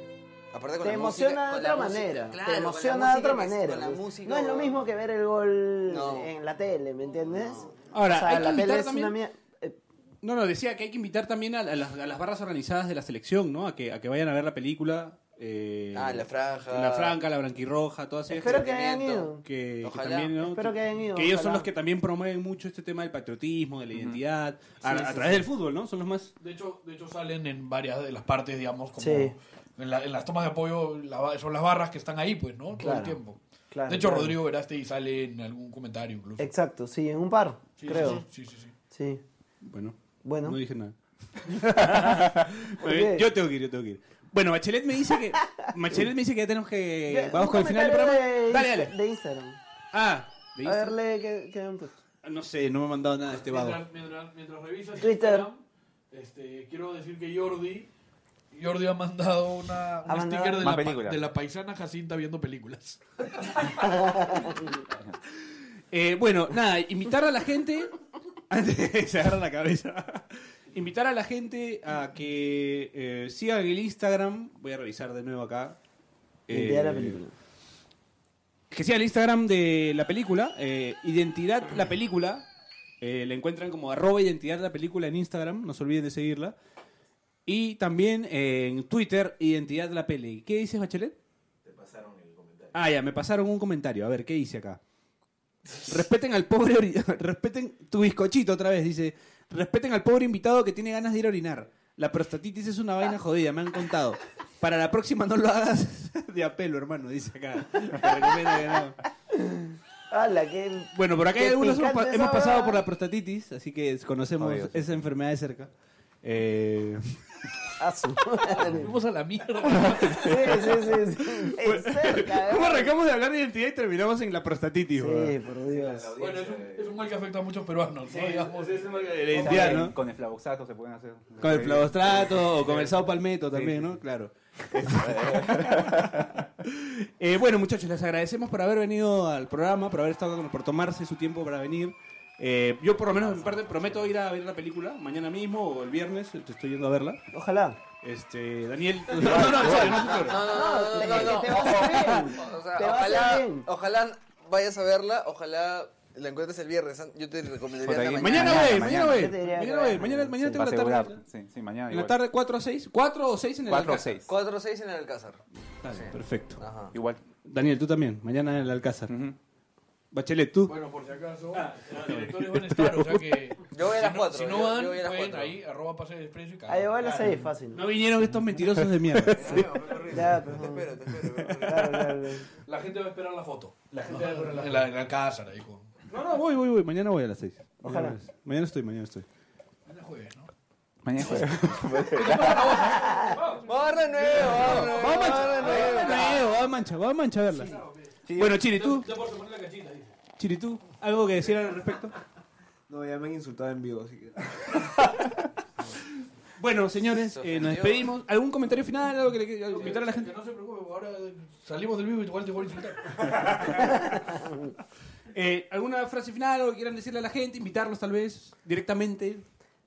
Aparte con te la emociona música, de con otra manera. claro, te emociona de otra que- manera. pues. música, no es lo mismo que ver el gol No. en la tele, ¿me entiendes? Ahora, o sea, hay que la invitar tele es también- una mierda. eh, No, no, decía que hay que invitar también a, a las, a las barras organizadas de la selección, ¿no? A que, a que vayan a ver la película. Eh, Ah, La Franja. La Franca, la Branquirroja, todas ellas. Espero que- hayan ido. que, que Ojalá. también, ¿no? Espero que hayan ido. Que ellos son ojalá. los que también promueven mucho este tema del patriotismo, de la identidad, a, Sí, a sí, través sí. del fútbol, ¿no? Son los más... De hecho, de hecho salen en varias de las partes, digamos, como Sí. en, la- en las tomas de apoyo la son las barras que están ahí, pues, ¿no? Todo Claro. el tiempo. Claro, de hecho, claro. Rodrigo Verástegui sale en algún comentario incluso. Exacto, sí, en un par, Sí, creo. Sí, sí, sí. sí. Sí. Bueno, Bueno. no dije nada. (laughs) Yo tengo que ir, yo tengo que ir. Bueno, Bachelet me dice que... Bachelet me dice que ya tenemos que... (laughs) Ya, Vamos con el final del programa. de Dale, dale. De Instagram. Ah, ¿de A Instagram? ver, lee qué, qué han puesto. No sé, no me ha mandado nada este vago. Mientras, mientras, mientras revisas Twitter. Instagram, este, quiero decir que Jordi, Jordi ha mandado una, un mandado- sticker de la, pa- de la paisana Jacinta viendo películas. (laughs) Eh, bueno, nada, invitar a la gente. Antes de- se agarra la cabeza. Invitar a la gente a que eh, sigan el Instagram. Voy a revisar de nuevo acá. Identidad de la Eh, película. Que sigan el Instagram de la película. eh, Identidad la película. Eh, la encuentran como arroba identidad la película en Instagram. No se olviden de seguirla. Y también eh, en Twitter, identidad la peli. ¿Qué dices, Bachelet? Te pasaron el comentario. Ah, ya, me pasaron un comentario. A ver, ¿qué dice acá? Respeten al pobre... ori- (laughs) Respeten tu bizcochito otra vez, dice. Respeten al pobre invitado que tiene ganas de ir a orinar. La prostatitis es una vaina jodida, me han contado. Para la próxima no lo hagas (laughs) de apelo, hermano, dice acá. Que no. ¡Hala, qué... Bueno, por acá hay algunos hemos, pasado por la prostatitis, así que conocemos esa enfermedad de cerca. Eh, (laughs) A su madre. Vamos a la mierda. (laughs) Sí, sí, sí. sí. Es cerca, ¿Cómo ¿eh? arrancamos de hablar de identidad y terminamos en la prostatitis? Sí, por Dios. bueno, es un, es un mal que afecta a muchos peruanos, ¿no? Digamos. de la O identidad, ¿no? Con el flavoxato se pueden hacer. Con el flavostrato o con el sao palmetto también, Sí, ¿no? Claro. (laughs) Eh, bueno, muchachos, les agradecemos por haber venido al programa, por haber estado con por tomarse su tiempo para venir. Eh, yo por lo menos de mi parte prometo ir a ver la película mañana mismo o el viernes, te estoy yendo a verla. Ojalá. Este, Daniel, no, no, no, no. No, no, ojalá, ojalá vayas a verla, ojalá la encuentres el viernes. Yo te recomendaría Mañana Mañana, mañana mañana. Mañana mañana, tengo la tarde. Sí, sí, mañana En la tarde 4 a 6, 4 o 6 en el 4 o Alcázar. 6. 4 o 6 en el Alcázar. Dale, perfecto. Ajá. Igual. Daniel, tú también, mañana en el Alcázar. Bachelet, tú. Bueno, por si acaso, los directores (laughs) van a estar, o sea que... Yo voy a si las no- cuatro, Si no yo- van, yo voy a las pueden cuatro. ahí, arroba pase de desprecio y Ahí cagaron. va a las seis, fácil. No vinieron estos mentirosos de mierda. (laughs) Ya, pero... Te espero, te espero. (laughs) Claro, claro. La gente va a esperar la foto. La gente va a esperar la foto. En la, en la ahí con... No, no, voy, voy, voy. Mañana voy a las 6. Ojalá. Mañana estoy, mañana estoy. Mañana jueves, ¿no? Mañana jueves. Barra nuevo, barra nuevo. Vamos a mancha, barra vamos nuevo. a mancha, vamos a mancha, vamos a mancha a verla. Bueno, Chiri, tú, Ya por poner la cachita, dice. Chiri, tú, ¿algo que decir al respecto? No, ya me han insultado en vivo, así que. (laughs) Bueno, señores, eh, nos despedimos. ¿Algún comentario final? ¿Algo que le quiera invitar a la gente? Que no se preocupe, ahora salimos del vivo y igual te voy a insultar. (laughs) Eh, ¿Alguna frase final o que quieran decirle a la gente? Invitarlos tal vez directamente.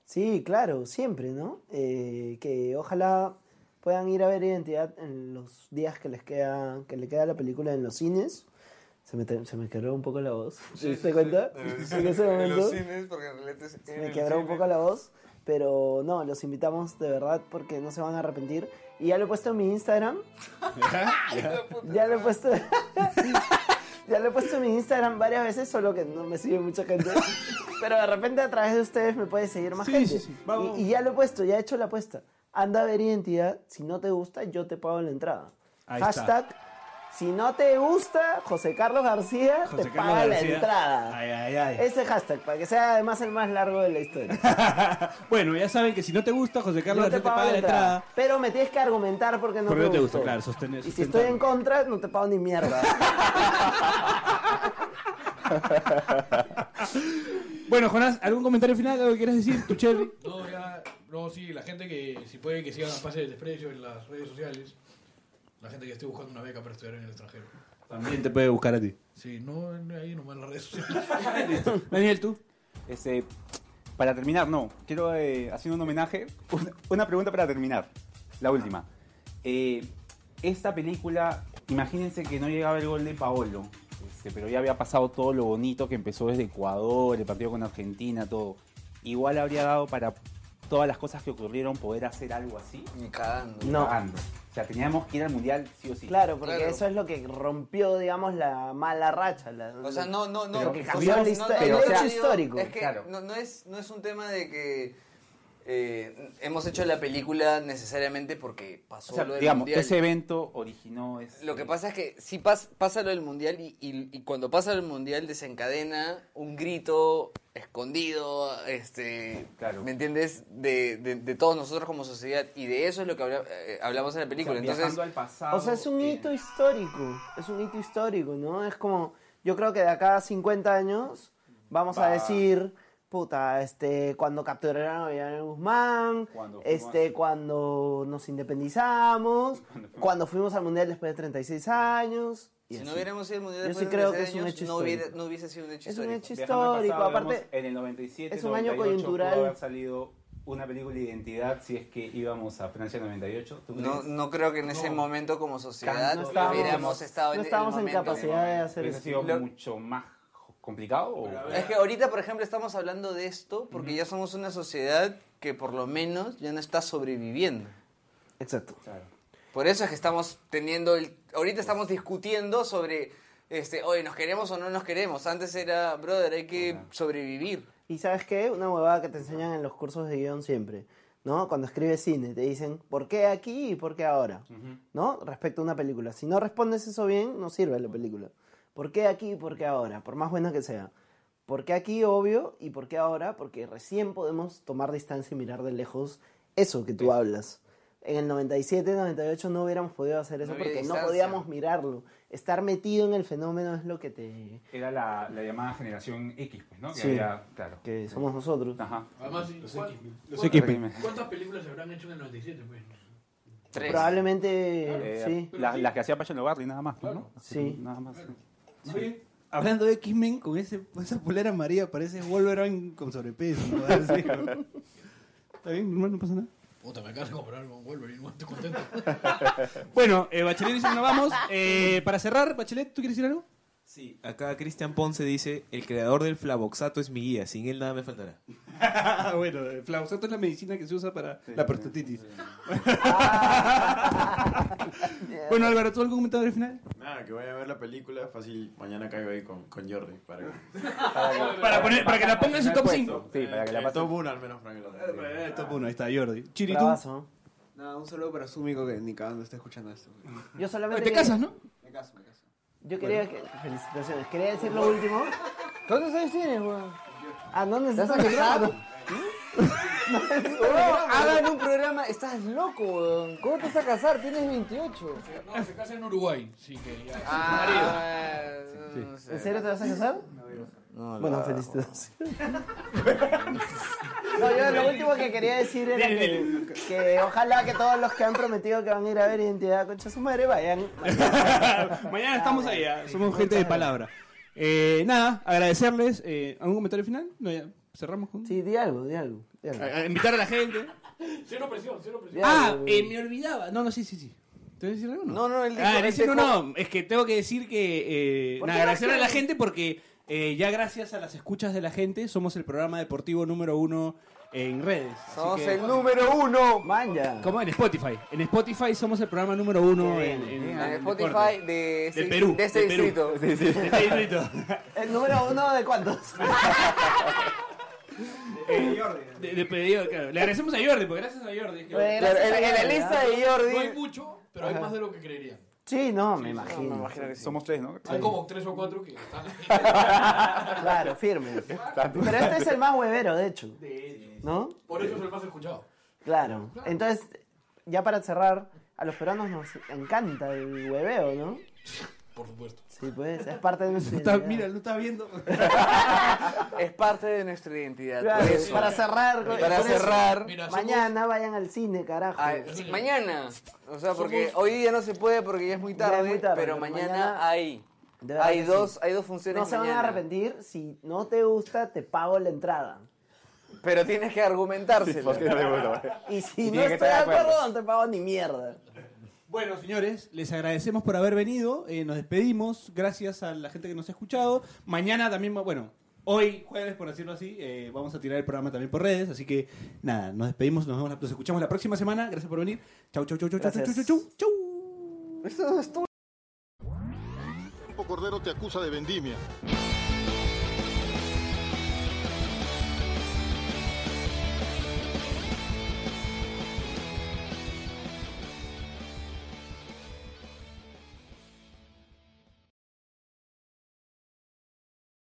Sí, claro, siempre, ¿no? Eh, que ojalá puedan ir a ver Identidad en los días que les queda, que le queda la película en los cines. Se me, se me quebró un poco la voz. ¿Te diste cuenta? (laughs) En ese En momento los cines, porque en realidad es- se en me quebró un poco la voz. Pero no, los invitamos de verdad porque no se van a arrepentir. Y ya lo he puesto en mi Instagram. (laughs) Ya lo he puesto. (laughs) ya lo he puesto en mi Instagram varias veces, solo que no me sigue mucha gente. Pero de repente a través de ustedes me puede seguir más Sí, gente. sí, sí. Vamos. Y, y ya lo he puesto, ya he hecho la apuesta. Anda a ver identidad. Si no te gusta, yo te pago la entrada. Ahí Hashtag. Si no te gusta, José Carlos García José te Carlos paga García. la entrada. Ay, ay, ay. Ese hashtag, para que sea además el más largo de la historia. (laughs) Bueno, ya saben que si no te gusta, José Carlos García te paga la entrada. Pero me tienes que argumentar porque no Porque te no te gusta, claro, sostener. Y si estoy en contra, no te pago ni mierda. (laughs) Bueno, Jonás, ¿algún comentario final? ¿Algo que quieras decir? ¿Tu cherry? No, ya, no, sí, la gente que, si puede, que sigan a Pase del Desprecio en las redes sociales. La gente que esté buscando una beca para estudiar en el extranjero. También te puede buscar a ti. Sí, no, ahí nomás en las redes sociales. (laughs) Daniel, tú. Este, para terminar, no. Quiero, eh, haciendo un homenaje, una, una pregunta para terminar. La última. Eh, esta película, imagínense que no llegaba el gol de Paolo, este, pero ya había pasado todo lo bonito que empezó desde Ecuador, el partido con Argentina, todo. Igual habría dado para todas las cosas que ocurrieron poder hacer algo así. Ni cagando. No. cagando. O sea, teníamos que ir al mundial sí o sí. Claro, porque Claro. eso es lo que rompió, digamos, la mala racha. la- O sea, no, no, no. Lo que o cambió sea, la no- historia, no, el yo hecho lo digo, histórico. Es que Claro. no, no es, no es un tema de que eh, hemos hecho la película necesariamente porque pasó O sea, lo del digamos, mundial. ese evento originó ese... Lo que pasa es que sí pas- pasa lo del mundial y, y- y cuando pasa lo del mundial desencadena un grito escondido, este, Claro. ¿me entiendes? De, de- de todos nosotros como sociedad y de eso es lo que habla- eh, hablamos en la O sea, película. Entonces, al pasado. O sea, es un eh, hito histórico. Es un hito histórico, ¿no? Es como, yo creo que de acá a 50 años vamos a decir, puta, este, cuando capturaron a Villarreal Guzmán, Cuando fuimos- este, cuando nos independizamos, (laughs) Cuando fuimos- cuando fuimos al Mundial después de 36 años. y si así. no hubiéramos ido al mundial Yo después sí de creo 36 que es un años, hecho no, hubiera- histórico. no hubiese sido un hecho Es un histórico. hecho histórico, pasado, aparte... digamos, en el 97, es un año 98, coyuntural. Pudo haber salido una película de identidad si es que íbamos a Francia 98. ¿tú No, no creo que en ese momento como sociedad No estábamos- hubiéramos estado en no el estábamos en capacidad de hacer ¿Hubiese eso. sido Lo- mucho más complicado? o- Es que ahorita, por ejemplo, estamos hablando de esto porque ya somos una sociedad que por lo menos ya no está sobreviviendo. Exacto. Claro. Por eso es que estamos teniendo el... Ahorita estamos discutiendo sobre, este, oye, ¿nos queremos o no nos queremos? Antes era, brother, hay que sobrevivir. Y sabes qué? Una huevada que te enseñan en los cursos de guion siempre, ¿no? Cuando escribes cine, te dicen, ¿por qué aquí y por qué ahora? ¿No? Respecto a una película. Si no respondes eso bien, no sirve la película. ¿Por qué aquí y por qué ahora? Por más buena que sea. ¿Por qué aquí, obvio? ¿Y por qué ahora? Porque recién podemos tomar distancia y mirar de lejos eso que tú hablas. En el 97, 98 no hubiéramos podido hacer eso No porque no distancia. podíamos mirarlo. Estar metido en el fenómeno es lo que te... Era la, la llamada generación X, pues, ¿no? Que Sí. había- claro. que somos nosotros. Ajá. Además, sí, ¿cuál- Los X-Men. ¿Cuántas películas se habrán hecho en el 97? Pues? Tres. Probablemente, Eh, sí. la- Las que hacía Pacho Logardi, nada más, pues, ¿no? Sí. Nada más. Oye, hablando de X-Men, con ese, esa polera amarilla parece Wolverine con sobrepeso. ¿no? (laughs) Así, ¿no? ¿Está bien? Normal, no pasa nada. Puta, me acabo de comprar con Wolverine, no estoy contento. (laughs) Bueno, eh, Bachelet dice que nos vamos. Eh, para cerrar, Bachelet, ¿tú quieres decir algo? Sí, acá Cristian Ponce dice, el creador del flavoxato es mi guía, sin él nada me faltará. (laughs) bueno, el flavoxato es la medicina que se usa para la prostatitis. (laughs) bueno, Álvaro, ¿tú algún comentario final? Nada, que vaya a ver la película, fácil, mañana caigo ahí con, con Jordi. Para que, (laughs) Para, poner, para que la ponga en su top 5. Sí, para que la el pase. top 1 al menos, para que lo Eh, top 1, ahí está Jordi. Chiri. Nada, un saludo para Sumiko que ni cagando está escuchando esto. Yo solamente. Te casas, ¿no? Me caso, me caso. Yo quería que. Felicitaciones. Quería decir lo último. ¿Cuántos años tienes, weón? Ah, no ¿Estás casado? micrófono. (laughs) hagan un programa. Estás loco, weón. ¿Cómo te vas a casar? Tienes 28. No, se casa en Uruguay, sí que ya. Ah, no sé. ¿En serio te vas a casar? No, Bueno, la- felicitaciones. No, yo lo último que quería decir era que, que ojalá que todos los que han prometido que van a ir a ver Identidad Concha su madre vayan. (laughs) Mañana estamos ahí, ah, somos gente de palabra. Eh, nada, agradecerles. Eh, ¿Algún comentario final? No, ya, cerramos con. Sí, di algo, di algo. di algo. A- a invitar a la gente. Cero presión, cero presión. Ah, eh, me olvidaba. No, no, sí, sí, sí. ¿Te voy a decir algo? No, no, él dijo- Ah, él dice, no, dijo- no. Es que tengo que decir que. Eh, ¿Por nada, qué agradecer no a la gente porque eh, ya gracias a las escuchas de la gente somos el programa deportivo número uno en redes. Así Somos que- el número uno. Manja. ¿Cómo? En Spotify. En Spotify somos el programa número uno en, bien, en- En en Spotify deporte. de, este- Del Perú. de este del Perú. distrito. (laughs) De este. ¿El número uno de cuántos? (laughs) De, de pedido, claro. Le agradecemos a Jordi, porque gracias a Jordi. es que- Claro, en, a en la Jordi, lista de No hay Jordi. mucho, pero hay más de lo que creerían. Sí, no, me imagino. Somos tres, ¿no? Hay como tres o cuatro que están (laughs) Claro, firme. Pero este es el más huevero, de hecho. ¿No? Por eso es el más escuchado. Claro. Entonces, ya para cerrar, a los peruanos nos encanta el hueveo, ¿no? Por supuesto. Sí, pues, es parte de (laughs) nuestra Está- identidad. mira, lo está viendo. (laughs) Es parte de nuestra identidad. Claro, eso. para cerrar, con- Para eso, cerrar. Mira, somos- mañana vayan al cine, carajo. Ah, sí, mañana. O sea, porque Somos- hoy día no se puede porque ya es muy es tarde, muy tarde, pero pero mañana, mañana- hay. Hay que dos, sí. hay dos funciones No se van a arrepentir. Si no te gusta, te pago la entrada. Pero tienes que argumentárselo. (laughs) Y si Y no estoy de acuerdo, no te pago ni mierda. Bueno, señores, les agradecemos por haber venido. eh, nos despedimos. Gracias a la gente que nos ha escuchado. Mañana también, va- bueno, Hoy, jueves, por decirlo así, eh, vamos a tirar el programa también por redes. Así que nada, nos despedimos, nos, vemos, nos escuchamos la próxima semana. Gracias por venir. Chau, chau, chau, chau, chau, chau, chau, chau, chau. Cordero te acusa de vendimia.